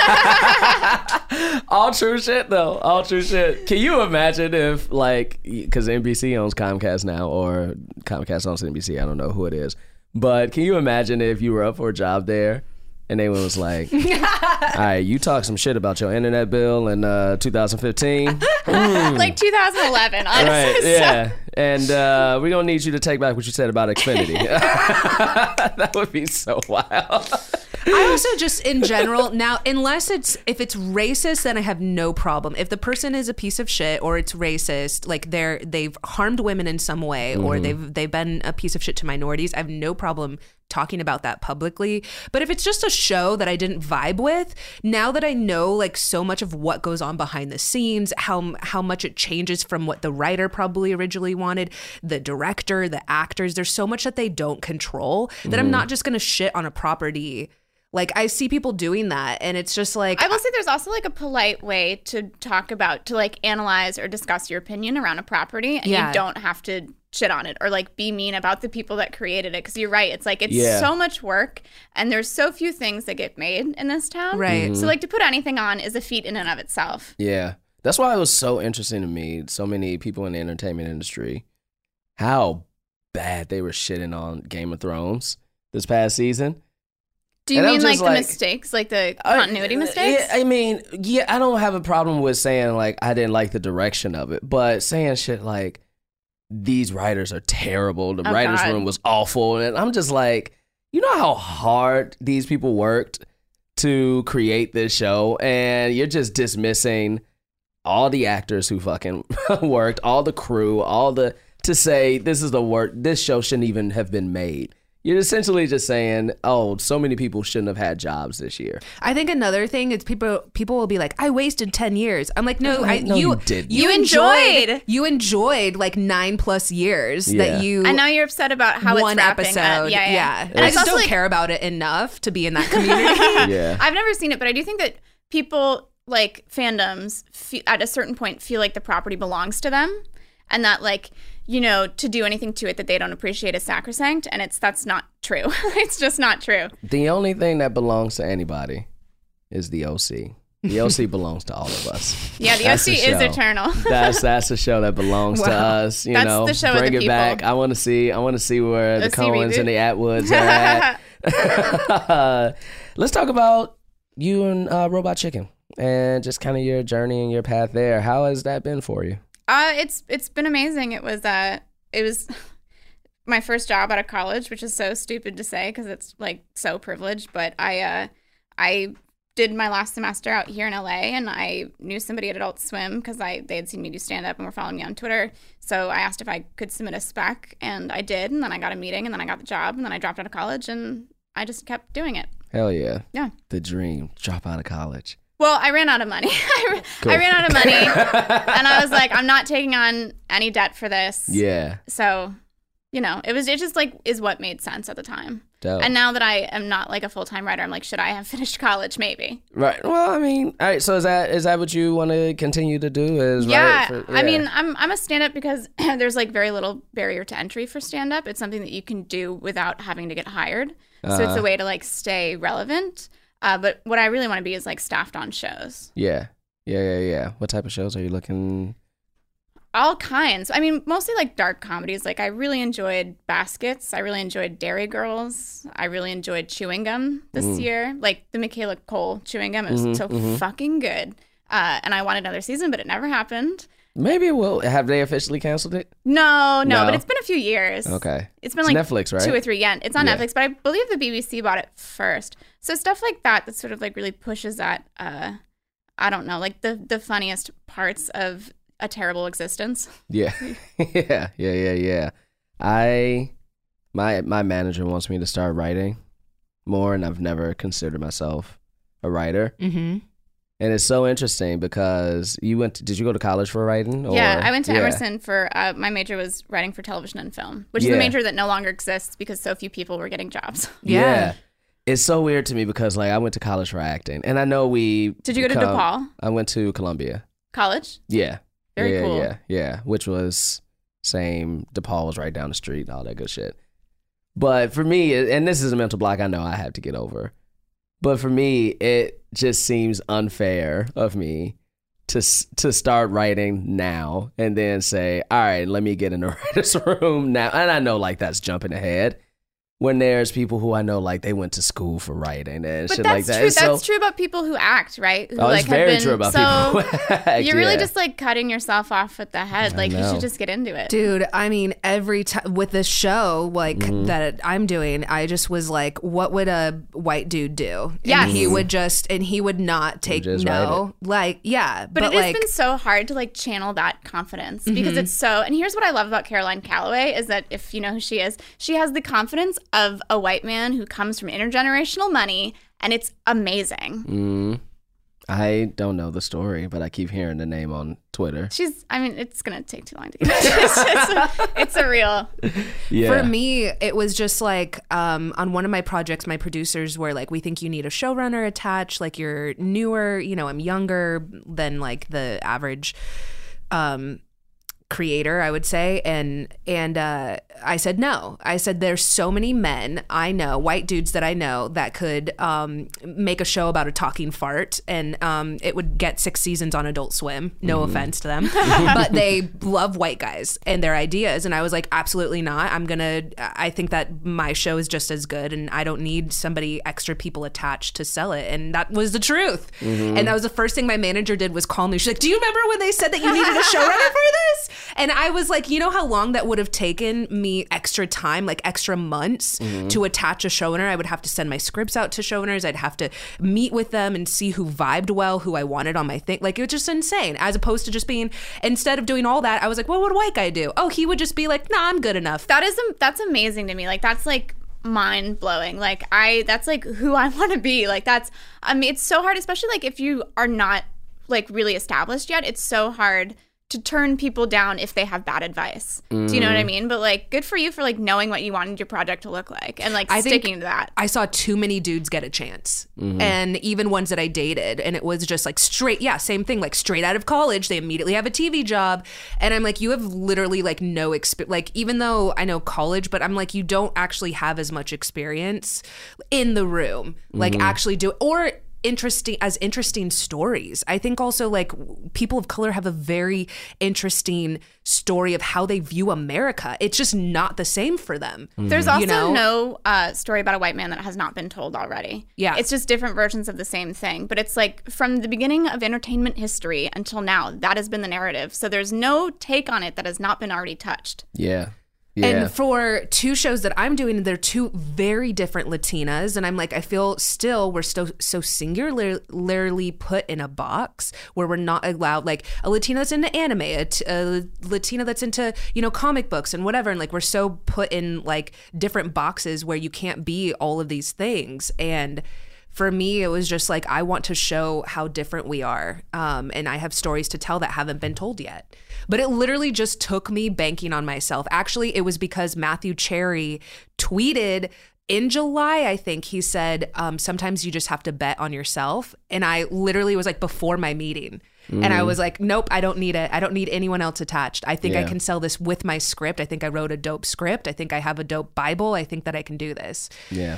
All true shit though. All true shit. Can you imagine if like because NBC owns Comcast now or Comcast owns NBC? I don't know who it is, but can you imagine if you were up for a job there and they was like, "All right, you talk some shit about your internet bill in uh, 2015, like 2011, honestly. right? So- Yeah, and uh, we don't need you to take back what you said about Xfinity. that would be so wild. I also just in general now, unless it's if it's racist, then I have no problem. If the person is a piece of shit or it's racist, like they're they've harmed women in some way or they've they've been a piece of shit to minorities, I have no problem talking about that publicly. But if it's just a show that I didn't vibe with, now that I know like so much of what goes on behind the scenes, how how much it changes from what the writer probably originally wanted, the director, the actors, there's so much that they don't control that I'm mm. not just going to shit on a property. Like I see people doing that and it's just like I will say there's also like a polite way to talk about, to like analyze or discuss your opinion around a property. And Yeah. you don't have to shit on it or like be mean about the people that created it. Cause you're right. It's like, it's Yeah. so much work and there's so few things that get made in this town. Right. Mm-hmm. So like to put anything on is a feat in and of itself. Yeah. That's why it was so interesting to me, so many people in the entertainment industry, how bad they were shitting on Game of Thrones this past season. Do you And mean like just the like- mistakes, like the uh, I- continuity mistakes? Yeah, I mean, yeah, I don't have a problem with saying like I didn't like the direction of it, but saying shit like these writers are terrible, the Oh, writers' God. room was awful, and I'm just like, you know how hard these people worked to create this show and you're just dismissing all the actors who fucking worked, all the crew, all the to say this is the work this show shouldn't even have been made. You're essentially just saying, "Oh, so many people shouldn't have had jobs this year." I think another thing is people people will be like, "I wasted ten years." I'm like, "No, I, No, you didn't. You enjoyed. you enjoyed like nine plus years Yeah. that you And now you're upset about how one it's episode, up. Yeah, yeah. yeah. And And I just don't like, care about it enough to be in that community. Yeah. I've never seen it, but I do think that people like fandoms fe- at a certain point feel like the property belongs to them, and that like you know to do anything to it that they don't appreciate is sacrosanct, and it's that's not true. it's just not true. The only thing that belongs to anybody is the OC. The OC belongs to all of us. Yeah, the That's OC the is eternal. That's that's a show that belongs to us. You That's know, the show bring the it people. back. I want to see. I want to see where the reboot. and the Atwoods are at. Let's talk about you and uh, Robot Chicken and just kind of your journey and your path there. How has that been for you? Uh, it's it's been amazing. It was uh, it was my first job out of college, which is so stupid to say because it's like so privileged. But I uh, I did my last semester out here in LA, and I knew somebody at Adult Swim because I they had seen me do stand up and were following me on Twitter. So I asked if I could submit a spec, and I did. And then I got a meeting, and then I got the job, and then I dropped out of college, and I just kept doing it. Hell yeah. Yeah. The dream. Drop out of college. Well, I ran out of money. I, Cool. I ran out of money, and I was like, I'm not taking on any debt for this. Yeah. So, you know, it was it just like is what made sense at the time. Dope. And now that I am not like a full time writer, I'm like, should I have finished college? Maybe. right. Well, I mean, all right. So is that is that what you want to continue to do? Is Yeah. for- I mean, I'm I'm a stand up because there's like very little barrier to entry for stand up. It's something that you can do without having to get hired. So it's Uh-huh. a way to like stay relevant. Uh, but what I really want to be is like staffed on shows. yeah. Yeah, yeah, yeah. What type of shows are you looking? all kinds. I mean, mostly like dark comedies. Like I really enjoyed Baskets. I really enjoyed Derry Girls. I really enjoyed Chewing Gum this Mm. year. Like the Michaela Coel Chewing Gum. It was Mhm, so mhm. fucking good. Uh, and I wanted another season, but it never happened. Maybe it will. Have they officially canceled it? No, no, No. but it's been a few years. Okay. It's been It's like Netflix, right? two or three. Yeah, it's on Yeah. Netflix, but I believe the BBC bought it first. So stuff like that that sort of like really pushes that. Uh, I don't know, like the the funniest parts of a terrible existence. Yeah. yeah, yeah, yeah, yeah. I my my manager wants me to start writing more and I've never considered myself a writer. mm-hmm. And it's so interesting because you went to, did you go to college for writing? Or, yeah, I went to Yeah. Emerson for uh, my major was writing for television and film, which is Yeah. a major that no longer exists because so few people were getting jobs. Yeah. It's so weird to me because like I went to college for acting and I know we Did you go to DePaul I went to Columbia. College? Yeah. Very yeah, cool. Yeah, yeah. Which was same. DePaul was right down the street, and all that good shit. But for me, and this is a mental block I know I have to get over. But for me, it just seems unfair of me to to start writing now and then say, "All right, let me get in the writer's room now." And I know like that's jumping ahead. When there's people who I know like they went to school for writing and But shit like that. true. And so- that's true about people who act, right? Who Oh, like it's have very been- true about so people. who act, You're really yeah. just like cutting yourself off at the head. I Like you should just get into it. Dude, I mean, every time with this show, like Mm-hmm. that I'm doing, I just was like, what would a white dude do? Yes. And he would just, and he would not take just no. Like, yeah. But, But, it has been so hard to like channel that confidence because it's so. And here's what I love about Caroline Calloway is that if you know who she is, she has the confidence of a white man who comes from intergenerational money, and it's amazing. Mm, I don't know the story, but I keep hearing the name on Twitter. She's. I mean, it's gonna take too long to get. it's, it's, a, it's a real. Yeah. For me, it was just like um, on one of my projects, my producers were like, "We think you need a showrunner attached. Like you're newer, you know, I'm younger than like the average um, creator, I would say." And and uh, I said no. I said there's so many men I know, white dudes that I know that could um, make a show about a talking fart, and um, it would get six seasons on Adult Swim. No offense to them, but they love white guys and their ideas. And I was like, absolutely not. I'm gonna. I think that my show is just as good, and I don't need somebody extra people attached to sell it. And that was the truth. And that was the first thing my manager did was call me. She's like, "Do you remember when they said that you needed a showrunner for this?" And I was like, you know how long that would have taken me extra time, like extra months Mm-hmm. to attach a showrunner? I would have to send my scripts out to showrunners. I'd have to meet with them and see who vibed well, who I wanted on my thing. Like it was just insane. As opposed to just being, instead of doing all that, I was like, what would a white guy do? Oh, he would just be like, nah, I'm good enough. That is that's amazing to me. Like that's like mind blowing. Like I that's like who I want to be. Like that's I mean it's so hard especially like if you are not like really established yet. It's so hard to turn people down if they have bad advice. Do you know what I mm. mean? But like good for you for like knowing what you wanted your project to look like and like I think sticking to that. I saw too many dudes get a chance. Mm-hmm. And even ones that I dated. And it was just like straight, yeah, same thing, like straight out of college. They immediately have a TV job. And I'm like, you have literally like no experience. Like, even though I know college, but I'm like, you don't actually have as much experience in the room. Like, mm-hmm. actually do or interesting as interesting stories. I think also like people of color have a very interesting story of how they view America. It's just not the same for them. There's also You know? no uh, story about a white man that has not been told already. Yeah. It's just different versions of the same thing. But it's like from the beginning of entertainment history until now, that has been the narrative. So there's no take on it that has not been already touched. Yeah. Yeah. And for two shows that I'm doing, they're two very different Latinas, and I'm like, I feel still we're still so singularly put in a box where we're not allowed, like a Latina that's into anime, a, t- a Latina that's into you know comic books and whatever, and like we're so put in like different boxes where you can't be all of these things, and for me, it was just like I want to show how different we are, um, and I have stories to tell that haven't been told yet. But it literally just took me banking on myself. Actually, it was because Matthew Cherry tweeted in July, I think he said, um, sometimes you just have to bet on yourself. And I literally was like, before my meeting. And I was like, nope, I don't need it. I don't need anyone else attached. I think I can sell this with my script. I think I wrote a dope script. I think I have a dope Bible. I think that I can do this. yeah.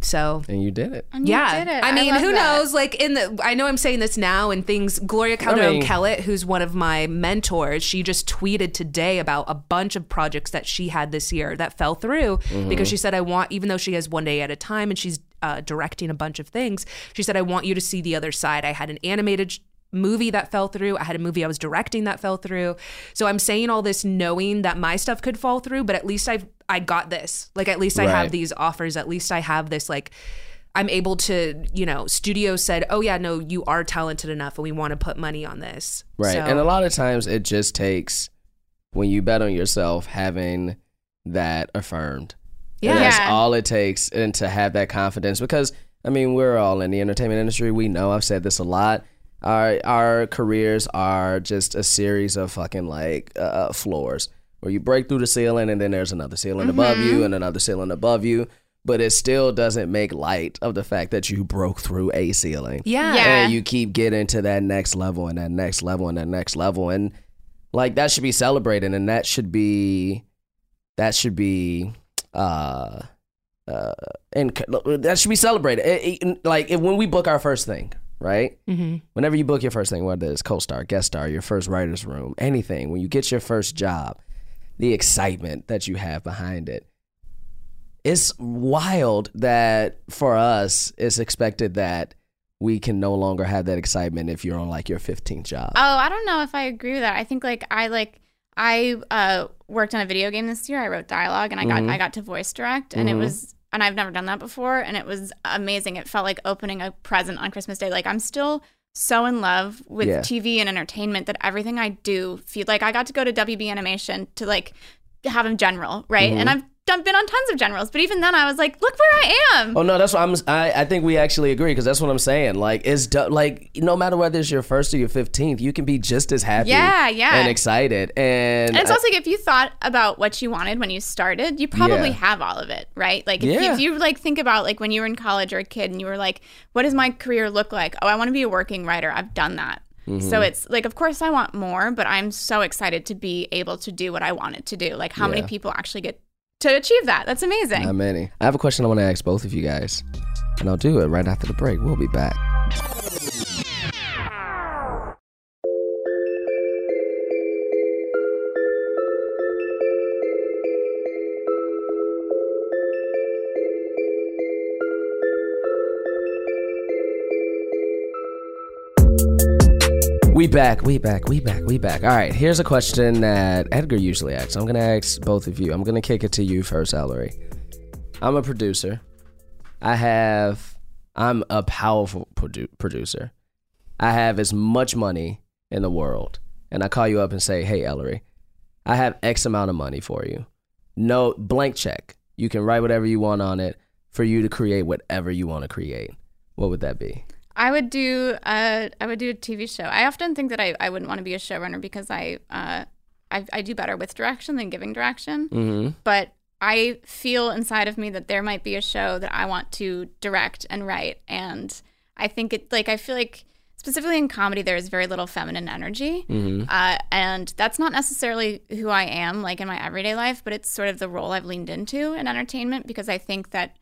So And you did it. And you yeah, did it. I mean, love who that. knows? Like in the, I know I'm saying this now, and things. Gloria Calderon mean- Kellett, who's one of my mentors, she just tweeted today about a bunch of projects that she had this year that fell through because she said, "I want," even though she has one day at a time and she's uh, directing a bunch of things, she said, "I want you to see the other side." I had an animated. sh- movie that fell through i had a movie i was directing that fell through so i'm saying all this knowing that my stuff could fall through but at least i've i got this like at least i have these offers at least i have this like I'm able to, you know, studio said, "Oh yeah, no, you are talented enough, and we want to put money on this." Right. So- And a lot of times it just takes when you bet on yourself having that affirmed. And Yeah. that's Yeah. all it takes and to have that confidence because I mean we're all in the entertainment industry. We know I've said this a lot. Our our careers are just a series of fucking like uh, floors where you break through the ceiling and then there's another ceiling above Mm-hmm. you and another ceiling above you. But it still doesn't make light of the fact that you broke through a ceiling yeah, Yeah. and you keep getting to that next level and that next level and that next level and like that should be celebrated and that should be that should be uh uh and that should be celebrated It- it- like if, when we book our first thing right hmm whenever you book your first thing whether it's co-star guest star your first writer's room anything when you get your first job the excitement that you have behind it it's wild that for us it's expected that we can no longer have that excitement if you're on like your 15th job Oh, I don't know if I agree with that. I think like I like I uh worked on a video game this year. I wrote dialogue and I got Mhm. I got to voice direct and Mhm. it was and I've never done that before and it was amazing. It felt like opening a present on Christmas Day. Like I'm still so in love with Yeah. TV and entertainment that everything I do feel like I got to go to WB Animation to like have a general, right? Mhm. And I've done been on tons of generals, but even then I was like, look where I am. Oh no, that's what I'm. I, I think we actually agree because that's what I'm saying. Like it's like no matter whether it's your first or your fifteenth, you can be just as happy, Yeah, yeah. and excited. And, And it's I- also like if you thought about what you wanted when you started, you probably Yeah. have all of it, right? Like if, Yeah. you, if you like think about like when you were in college or a kid and you were like, what does my career look like? Oh, I want to be a working writer. I've done that. Mm-hmm. So it's like, of course, I want more, but I'm so excited to be able to do what I wanted to do. Like, how many people actually get to achieve that? That's amazing. not many. I have a question I want to ask both of you guys, and I'll do it right after the break. We'll be back. We back, we back, we back, we back. All right, here's a question that Edgar usually asks. I'm gonna ask both of you. I'm gonna kick it to you first, Ellery. I'm a producer. I have. I'm a powerful produ- producer. I have as much money in the world, and I call you up and say, "Hey, Ellery, I have X amount of money for you. No blank check. You can write whatever you want on it for you to create whatever you want to create. What would that be?" I would do a I would do a TV show. I often think that I, I wouldn't want to be a showrunner because I uh I, I do better with direction than giving direction. Mm-hmm. But I feel inside of me that there might be a show that I want to direct and write, and I think it like I feel like specifically in comedy there is very little feminine energy, Mm-hmm. uh, and that's not necessarily who I am like in my everyday life, but it's sort of the role I've leaned into in entertainment because I think that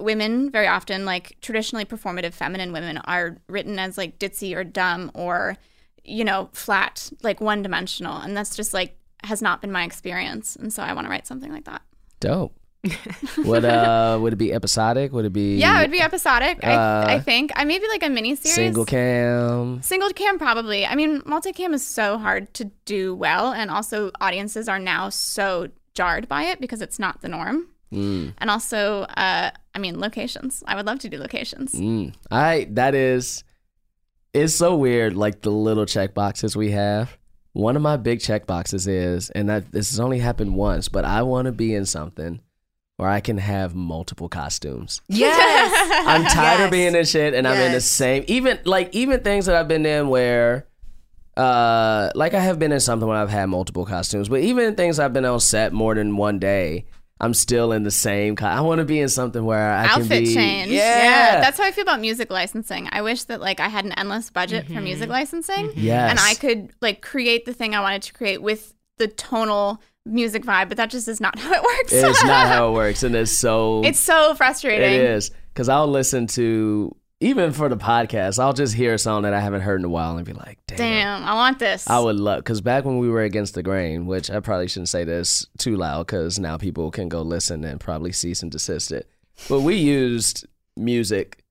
women very often like traditionally performative feminine women are written as like ditzy or dumb or you know flat like one dimensional and that's just like has not been my experience and so i want to write something like that Dope. would uh would it be episodic? Would it be yeah it would be episodic Uh, I, I think i maybe like a mini series single cam? Single cam probably. I mean, multicam is so hard to do well, and also audiences are now so jarred by it because it's not the norm. Mm, And also, uh, I mean, locations. I would love to do locations. mm. I that is it's so weird like the little check boxes we have. One of my big check boxes is and that this has only happened once, but I want to be in something where I can have multiple costumes. Yes. I'm tired Yes. of being in shit and I'm in the same even like even things that I've been in where uh like I have been in something where I've had multiple costumes, but even things I've been on set more than one day, I'm still in the same co- I want to be in something where I can Outfit be change. Yeah. That's how I feel about music licensing. I wish that like I had an endless budget for music mm-hmm. licensing. Mm-hmm. yes. and I could like create the thing I wanted to create with the tonal music vibe, but that just is not how it works. It's not how it works and it's so it's so frustrating. It is cuz I'll listen to even for the podcast, I'll just hear a song that I haven't heard in a while and be like, "Damn, Damn, I want this. I would love because back when we were against the grain, which I probably shouldn't say this too loud because now people can go listen and probably cease and desist it. But we used music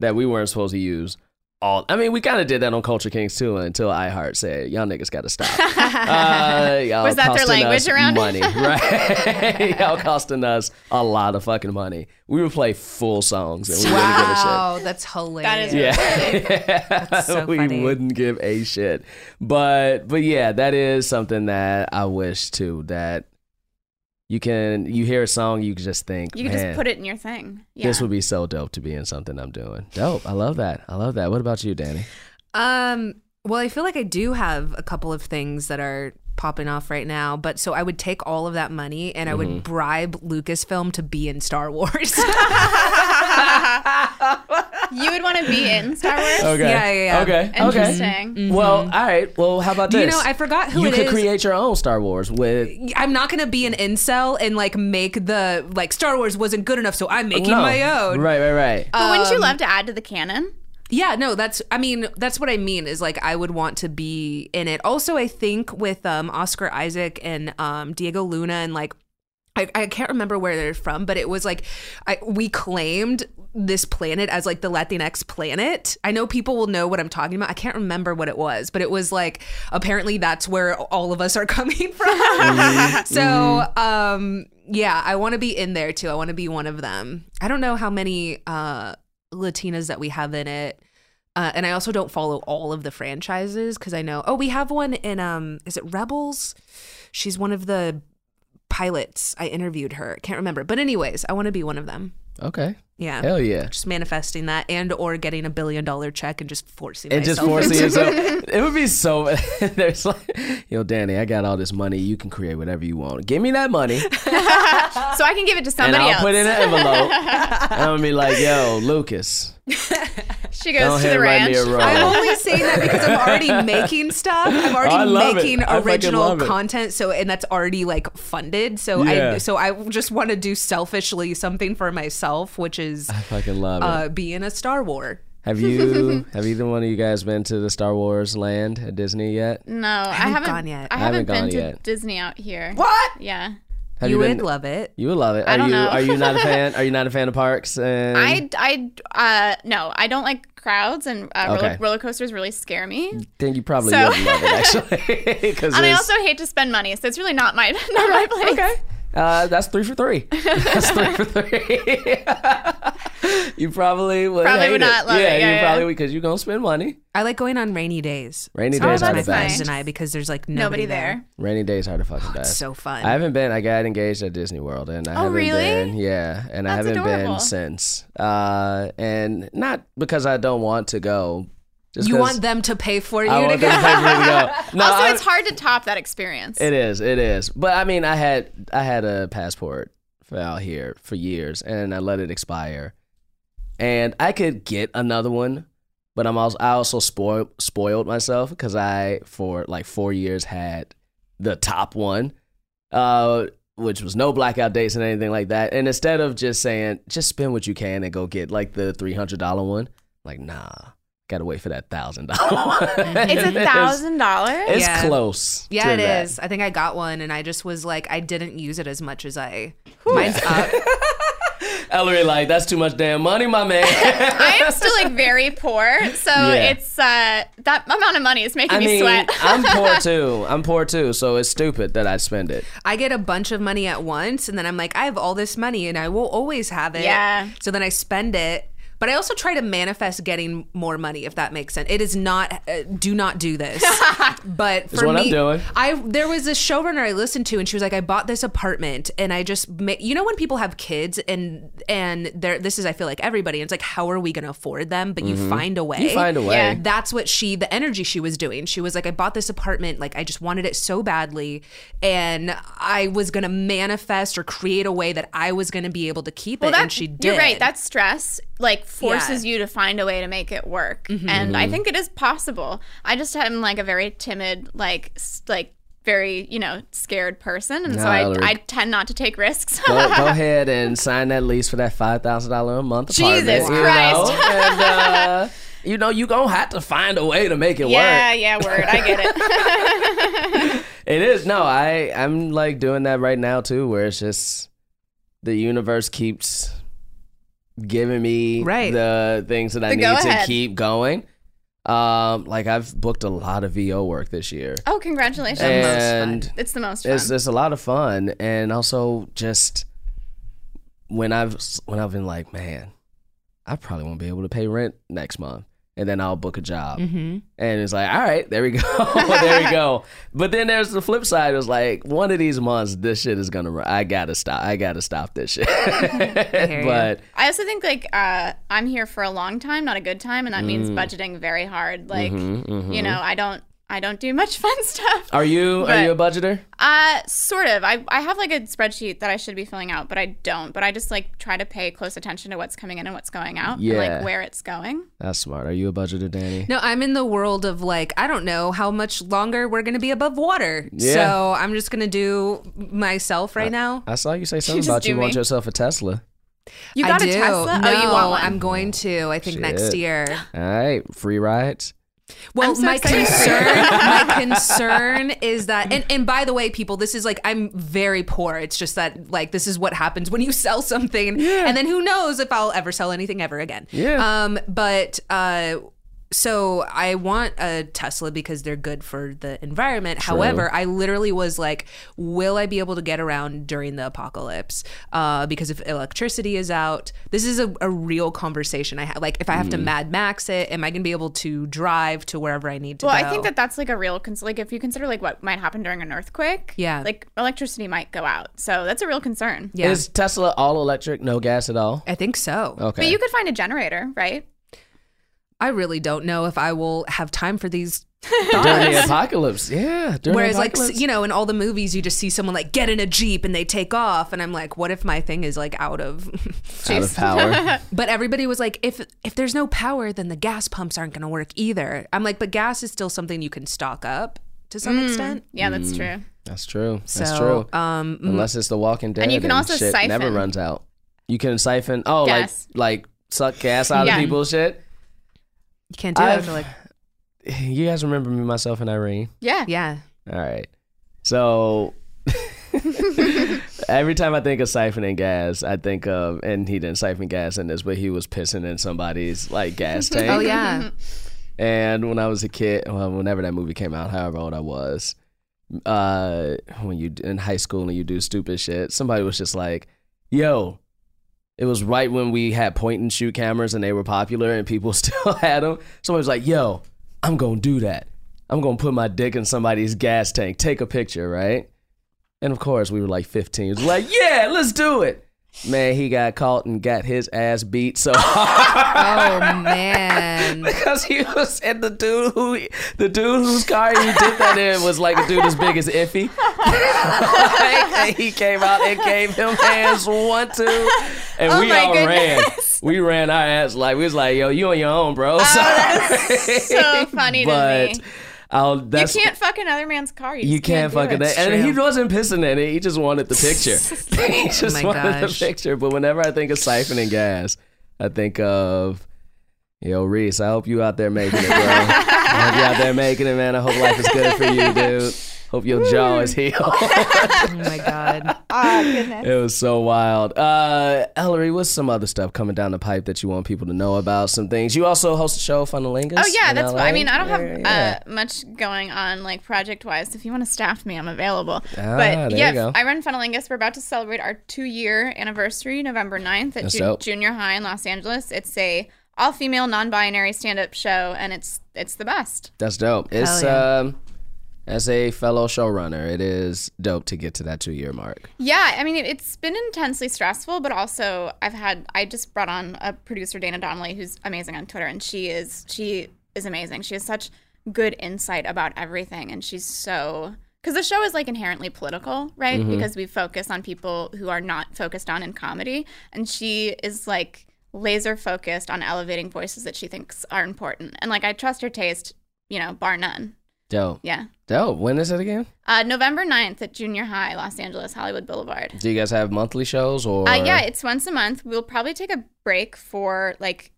that we weren't supposed to use. All I mean, we kind of did that on Culture Kings too until iHeart said, "Y'all niggas got to stop." Uh, y'all Was that their language around money, right? y'all costing us a lot of fucking money. We would play full songs and we wouldn't give a shit. Wow, that's hilarious. Yeah, so we funny. wouldn't give a shit. But but yeah, that is something that I wish too that you can you hear a song you can just think you can man, just put it in your thing. Yeah. this would be so dope to be in something I'm doing. Dope. I love that. I love that. What about you, Danny? Um, well, I feel like I do have a couple of things that are popping off right now, but so I would take all of that money and I Mm-hmm. would bribe Lucasfilm to be in Star Wars. you would want to be in Star Wars. Okay. Yeah, yeah, yeah. Okay. Okay. Interesting. Well, all right. Well, how about Do this? you know, I forgot who you it could is. create your own Star Wars with I'm not gonna be an incel and like make the like Star Wars wasn't good enough, so I'm making No. my own. Right, right, right. But wouldn't Um, you love to add to the canon? Yeah, no, that's I mean, that's what I mean is like I would want to be in it. Also, I think with um Oscar Isaac and um Diego Luna and like I, I can't remember where they're from, but it was like I we claimed this planet as like the Latinx planet. I know people will know what I'm talking about. I can't remember what it was, but it was like apparently that's where all of us are coming from. so, um yeah, I want to be in there too. I want to be one of them. I don't know how many uh Latinas that we have in it. Uh, and I also don't follow all of the franchises because I know. Oh, we have one in um, is it Rebels? She's one of the pilots. I interviewed her. Can't remember, but anyways, I want to be one of them. Okay. Yeah, Hell yeah. just manifesting that, and or getting a billion dollar check and just forcing and just myself forcing yourself. it. It would be so. There's like, yo, Danny, I got all this money. You can create whatever you want. Give me that money, So I can give it to and somebody I'll else. put it in an envelope. and I'm gonna be like, yo, Lucas, she go goes to the ranch. me a roll. I'm only saying that because I'm already making stuff. I'm already making original content, so and that's already like funded. So Yeah. I so I just want to do selfishly something for myself, which is I fucking love it. uh, be in a Star War. have you? Have either one of you guys been to the Star Wars land at Disney yet? no, I haven't haven't gone yet. I I haven't haven't been gone to yet. Disney out here. What? Yeah. Have you, been- would love it. You would love it. Are I don't you know. are you not a fan? Are you not a fan of parks? And I, I, uh, no, I don't like crowds and uh, Okay. roller, roller coasters really scare me. think you probably So- would love it actually. And I also hate to spend money, so it's really not my not my place. Okay. Uh, that's three for three. That's three for three. you probably would. Probably hate would not love yeah, it. Yeah, you yeah. probably would because you're gonna spend money. I like going on rainy days. Rainy Oh, days are the that's best. nice. and I because there's like Nobody nobody, there. Rainy days are the fucking best. It's so fun. I haven't been. I got engaged at Disney World, and I Oh, haven't really? been. Yeah, and I haven't adorable. been since. Uh, and not because I don't want to go. Just you want them to pay for you I to want go? them to pay for me to go. No, also, I- it's hard to top that experience. It is. It is. But I mean, I had I had a passport for out here for years, and I let it expire, and I could get another one, but I'm also I also spoiled spoiled myself because I for like four years had the top one, uh, which was no blackout dates and anything like that. And instead of just saying just spend what you can and go get like the three hundred dollar one, like nah. Gotta wait for that thousand dollar. It's a thousand dollars. It's Yeah. close. Yeah, it that. is. I think I got one, and I just was like, I didn't use it as much as I. Mine's up. Ellery, like, that's too much damn money, my man. I am still like very poor, so Yeah. it's uh that amount of money is making I me mean, sweat. I'm poor too. I'm poor too, so it's stupid that I spend it. I get a bunch of money at once, and then I'm like, I have all this money, and I will always have it. Yeah. So then I spend it. But I also try to manifest getting more money, if that makes sense. It is not. Uh, do not do this. but for what I'm me, doing. I there was this showrunner I listened to, and she was like, "I bought this apartment, and I just, ma- you know, when people have kids, and and there, this is, I feel like everybody. And it's like, how are we going to afford them? But you find a way. Mm-hmm. You find a way. Yeah. That's what she, the energy she was doing. She was like, I bought this apartment, like I just wanted it so badly, and I was gonna manifest or create a way that I was gonna be able to keep well, it, and she did. you're right. That's stress like forces Yeah. you to find a way to make it work, Mm-hmm. and I think it is possible. I just am like a very timid, like like very you know scared person, and so I I tend not to take risks. Go, go ahead and sign that lease for that five thousand dollar a month Jesus apartment. You Christ. know? and uh, you know you gonna have to find a way to make it yeah, work. Yeah, yeah, word. I get it. It is no, I I'm like doing that right now too, where it's just the universe keeps giving me Right. the things that I The need to keep going. Um, like I've booked a lot of VO work this year. oh, congratulations! and it's the most fun. it's it's a lot of fun and also just when I've when I've been like, man, I probably won't be able to pay rent next month. And then I'll book a job. Mm-hmm. And it's like, all right, there we go. there we go. But then there's the flip side. It was like, one of these months, this shit is gonna run. I gotta stop. I gotta stop this shit. ya. but I also think like uh, I'm here for a long time, not a good time, and that means Mm. budgeting very hard. Like mm-hmm. you know, I don't I don't do much fun stuff. are you are you a budgeter? Uh, sort of. I I have like a spreadsheet that I should be filling out, but I don't. But I just like try to pay close attention to what's coming in and what's going out, and Yeah. like where it's going. That's smart. Are you a budgeter, Danny? No, I'm in the world of like I don't know how much longer we're gonna be above water. Yeah. So I'm just gonna do myself right now. I saw you say something just about you do want yourself a Tesla. You I got do. a Tesla? No, oh, you want one? I'm going to. I think next year. All right, free rides. Well, so my excited concern, my concern is that, and, and by the way, people, this is like I'm very poor. It's just that like this is what happens when you sell something, and then who knows if I'll ever sell anything ever again. Yeah. Um, but uh, so I want a Tesla because they're good for the environment. However, I literally was like, will I be able to get around during the apocalypse? Uh, because if electricity is out, this is a, a real conversation I have. Like, if I have to Mad Max it, am I going to be able to drive to wherever I need to Well, go? I think that that's like a real cons- like if you consider like what might happen during an earthquake. Yeah. like electricity might go out, so that's a real concern. yeah, Is Tesla all electric, no gas at all? I think so. Okay. But you could find a generator, right? I really don't know if I will have time for these during the apocalypse. Yeah. During Whereas, like, apocalypse. you know, in all the movies, you just see someone like get in a Jeep and they take off. And I'm like, what if my thing is like out of. out of power. but everybody was like, if if there's no power, then the gas pumps aren't going to work either. I'm like, but gas is still something you can stock up to some extent. Yeah, that's Mm. true. That's true. So, That's true. um, Unless it's The Walking Dead, and you can also shit never runs out. You can siphon. Oh, Gas. like like suck gas out Yeah. of people's shit. You can't do it. I've- after, like, You guys remember me, myself, and Irene? Yeah. yeah. All right. So Every time I think of siphoning gas, I think of, and he didn't siphon gas in this, but he was pissing in somebody's like gas tank. Oh yeah. And when I was a kid, well, whenever that movie came out, however old I was, uh, when you in high school and you do stupid shit, somebody was just like, "Yo." It was right when we had point and shoot cameras and they were popular and people still had them. Somebody was like, "Yo, I'm gonna do that. I'm gonna put my dick in somebody's gas tank. Take a picture, right?" And of course, we were like 15. It was like, "Yeah, let's do it." Man, he got caught and got his ass beat so hard Oh man. because he was and the dude who the dude whose car he did that in was like a dude as big as Iffy. Like, and he came out and gave him hands one two, and Oh we my all ran. We ran our ass like we was like, yo, you on your own, bro. Oh, Sorry. so funny to me. I'll, that's you can't fuck another man's car. You, you just can't do fucking it. and he wasn't pissing in it. He just wanted the picture. he just oh my wanted gosh. the picture. But whenever I think of siphoning gas, I think of yo Reese. I hope you out there making it, bro. I hope you out there making it, man. I hope life is good for you, dude. Hope your jaw is healed. Oh my god. Oh goodness. it was so wild. Uh, Ellery, what's some other stuff coming down the pipe that you want people to know about? Some things. You also host a show, Funnelingus. Oh yeah, that's. LA? I mean, I don't have Yeah, yeah. Uh, much going on like project wise. If you want to staff me, I'm available. Ah, but there yeah. I run Funnelingus. We're about to celebrate our two year anniversary, November 9th at Ju- Junior High in Los Angeles. It's a all female, non binary stand up show, and it's it's the best. That's dope. It's yeah. um as a fellow showrunner, it is dope to get to that two year mark. Yeah, I mean, it, it's been intensely stressful, but also I've had I just brought on a producer Dana Donnelly who's amazing on Twitter, and she is she is amazing. She has such good insight about everything, and she's so because the show is like inherently political, right? Mm-hmm. Because we focus on people who are not focused on in comedy, and she is like laser focused on elevating voices that she thinks are important, and like I trust her taste, you know, bar none. Dope. Yeah. Dope. When is it again? Uh, November 9th at Junior High, Los Angeles, Hollywood Boulevard. Do you guys have monthly shows or Uh, yeah, it's once a month. We'll probably take a break for like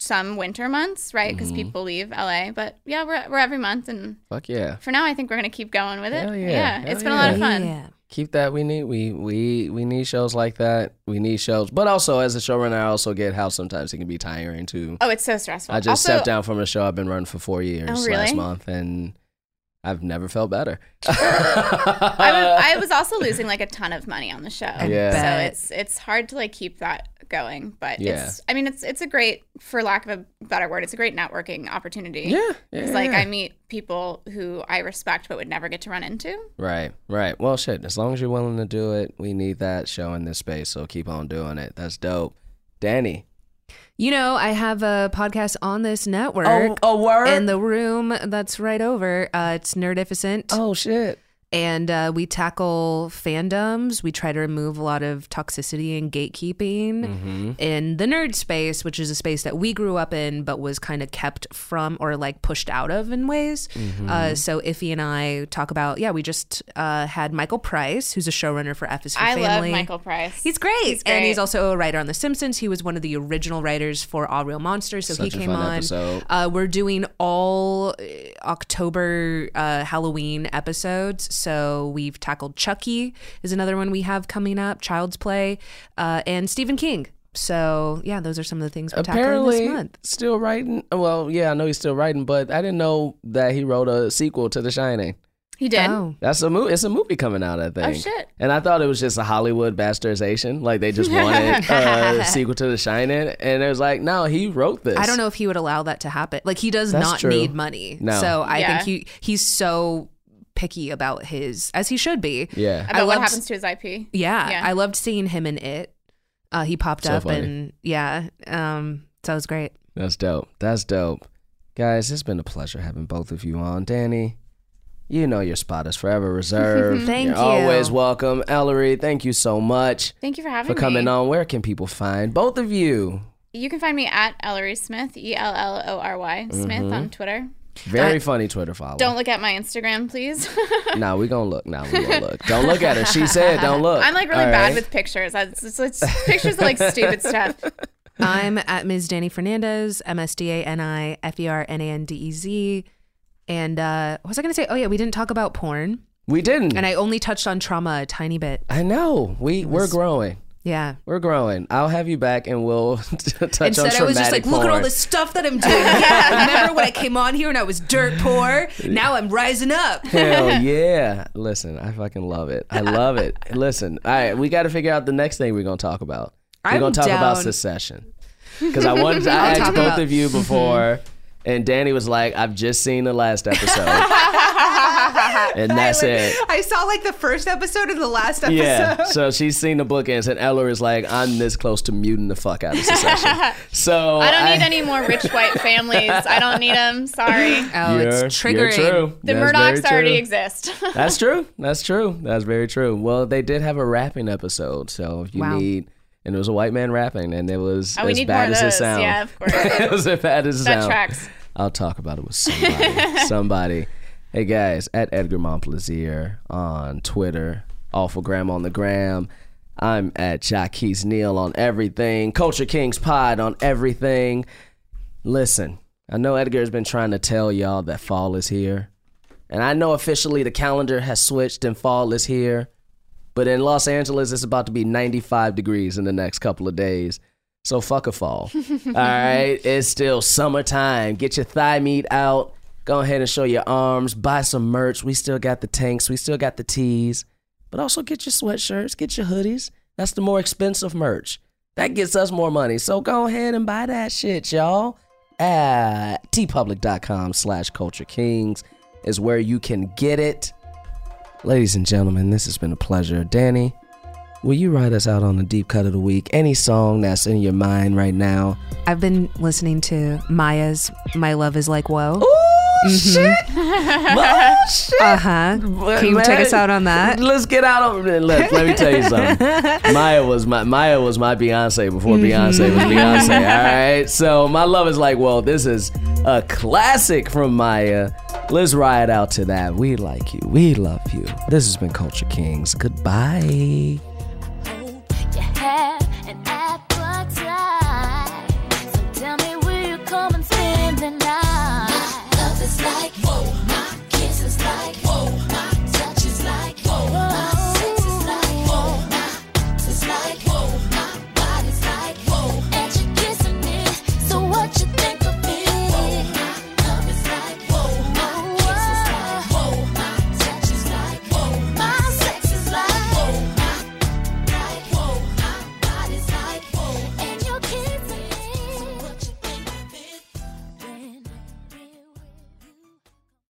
some winter months, right? Because Mm-hmm. people leave LA. But yeah, we're, we're every month. And fuck yeah. for now, I think we're going to keep going with it. Hell yeah. it's Hell been a lot of fun. Yeah. Keep that. We need we we we need shows like that. We need shows. But also as a showrunner I also get how sometimes it can be tiring too. Oh, it's so stressful. I just also, stepped down from a show I've been running for four years Oh, last month and I've never felt better. I was, I was also losing like a ton of money on the show. Yeah. So it's it's hard to like keep that going. But Yeah. it's I mean it's it's a great for lack of a better word, it's a great networking opportunity. Yeah. yeah. It's like I meet people who I respect but would never get to run into. Right, right. Well, shit. As long as you're willing to do it, we need that show in this space. So keep on doing it. That's dope. Dani. You know, I have a podcast on this network. Oh, a word. in the room that's right over. Uh, it's Nerdificent. oh shit. And uh, we tackle fandoms. We try to remove a lot of toxicity and gatekeeping Mm-hmm. in the nerd space, which is a space that we grew up in, but was kind of kept from or like pushed out of in ways. Mm-hmm. Uh, so Iffy and I talk about, yeah, we just uh, had Michael Price, who's a showrunner for F is for I Family. love Michael Price. He's great. He's and he's also a writer on The Simpsons. He was one of the original writers for All Real Monsters, so Such a he came fun on. Uh, we're doing all October uh, Halloween episodes. So we've tackled Chucky is another one we have coming up, Child's Play, uh, and Stephen King. So yeah, those are some of the things we're tackling this month. still writing. Well, yeah, I know he's still writing, but I didn't know that he wrote a sequel to The Shining. he did. Oh, That's a movie. It's a movie coming out, I think. Oh shit. And I thought it was just a Hollywood bastardization. Like they just wanted a sequel to The Shining, and it was like, no, he wrote this. I don't know if he would allow that to happen. Like he does That's not true. need money. No. So I Yeah. think he he's so picky about his as he should be. Yeah. About what loved- happens to his IP. Yeah, Yeah. I loved seeing him in it. Uh, he popped So up funny. and yeah, um, so it was great. That's dope. That's dope. Guys, it's been a pleasure having both of you on. Dani, you know your spot is forever reserved. Thank You're you. always welcome. Ellory, thank you so much Thank you for having for coming me. on. Where can people find both of you? You can find me at Ellory Smith, E L L O R Y Smith Mm-hmm. on Twitter. Very funny Twitter follow. Don't look at my Instagram, please. Nah, we gonna look. Nah, we gonna look. Don't look at her. She said, "Don't look." I'm like really All bad right? with pictures. It's, it's, it's pictures of like stupid stuff. I'm at Ms. Dani Fernandez, M S D A N I F E R N A N D E Z. And uh, what was I going to say? Oh, yeah, we didn't talk about porn. We didn't. And I only touched on trauma a tiny bit. I know. We we're growing. Yeah. We're growing. I'll have you back and we'll touch on Instead, I was just like, look at all porn." this stuff that I'm doing. Yeah, remember when I came on here and I was dirt poor? Now I'm rising up. Hell yeah. Listen, I fucking love it. I love it. Listen, all right, we got to figure out the next thing we're going to talk about. We're I'm going to talk about down. Succession. Because I wanted to I asked both about- of you before, and Dani was like, I've just seen the last episode. and that's it. I saw like the first episode of the last episode. Yeah, so she's seen the bookends, and Ella is like, I'm this close to muting the fuck out of Succession. So I don't need any more rich white families. I don't need them. Sorry. Oh, You're, it's you're triggering. true. The That's Murdochs very already exist. That's true. That's true. That's very true. Well, they did have a rapping episode, so if you Wow. need, and it was a white man rapping, and it was Oh, as bad as it sounds. Yeah, of course. it was as bad as it that sounds. tracks. I'll talk about it with somebody. somebody. Hey guys, at Edgar Momplaisir on Twitter, Awful Gram on the gram. I'm at Jackie's Neal on everything. Culture Kings Pod on everything. Listen, I know Edgar's been trying to tell y'all that fall is here. And I know officially the calendar has switched and fall is here. But in Los Angeles, it's about to be 95 degrees in the next couple of days. So fuck a fall. All right. It's still summertime. Get your thigh meat out. Go ahead and show your arms. Buy some merch. We still got the tanks. We still got the tees. But also get your sweatshirts. Get your hoodies. That's the more expensive merch. That gets us more money. So go ahead and buy that shit, y'all. At tpublic.com slash culture kings is where you can get it. Ladies and gentlemen, this has been a pleasure. Dani, will you ride us out on the deep cut of the week? Any song that's in your mind right now? I've been listening to Mýa's "My Love Is Like Whoa." Oh shit! oh shit! Uh huh. Can you take us out on that? Let's get out of it. Let, let me tell you something. Mýa was my Mýa was my Beyonce before Beyonce was Beyonce. All right. So my love is like, well, this is a classic from Mýa. Let's ride out to that. We like you. We love you. This has been Culture Kings. Goodbye.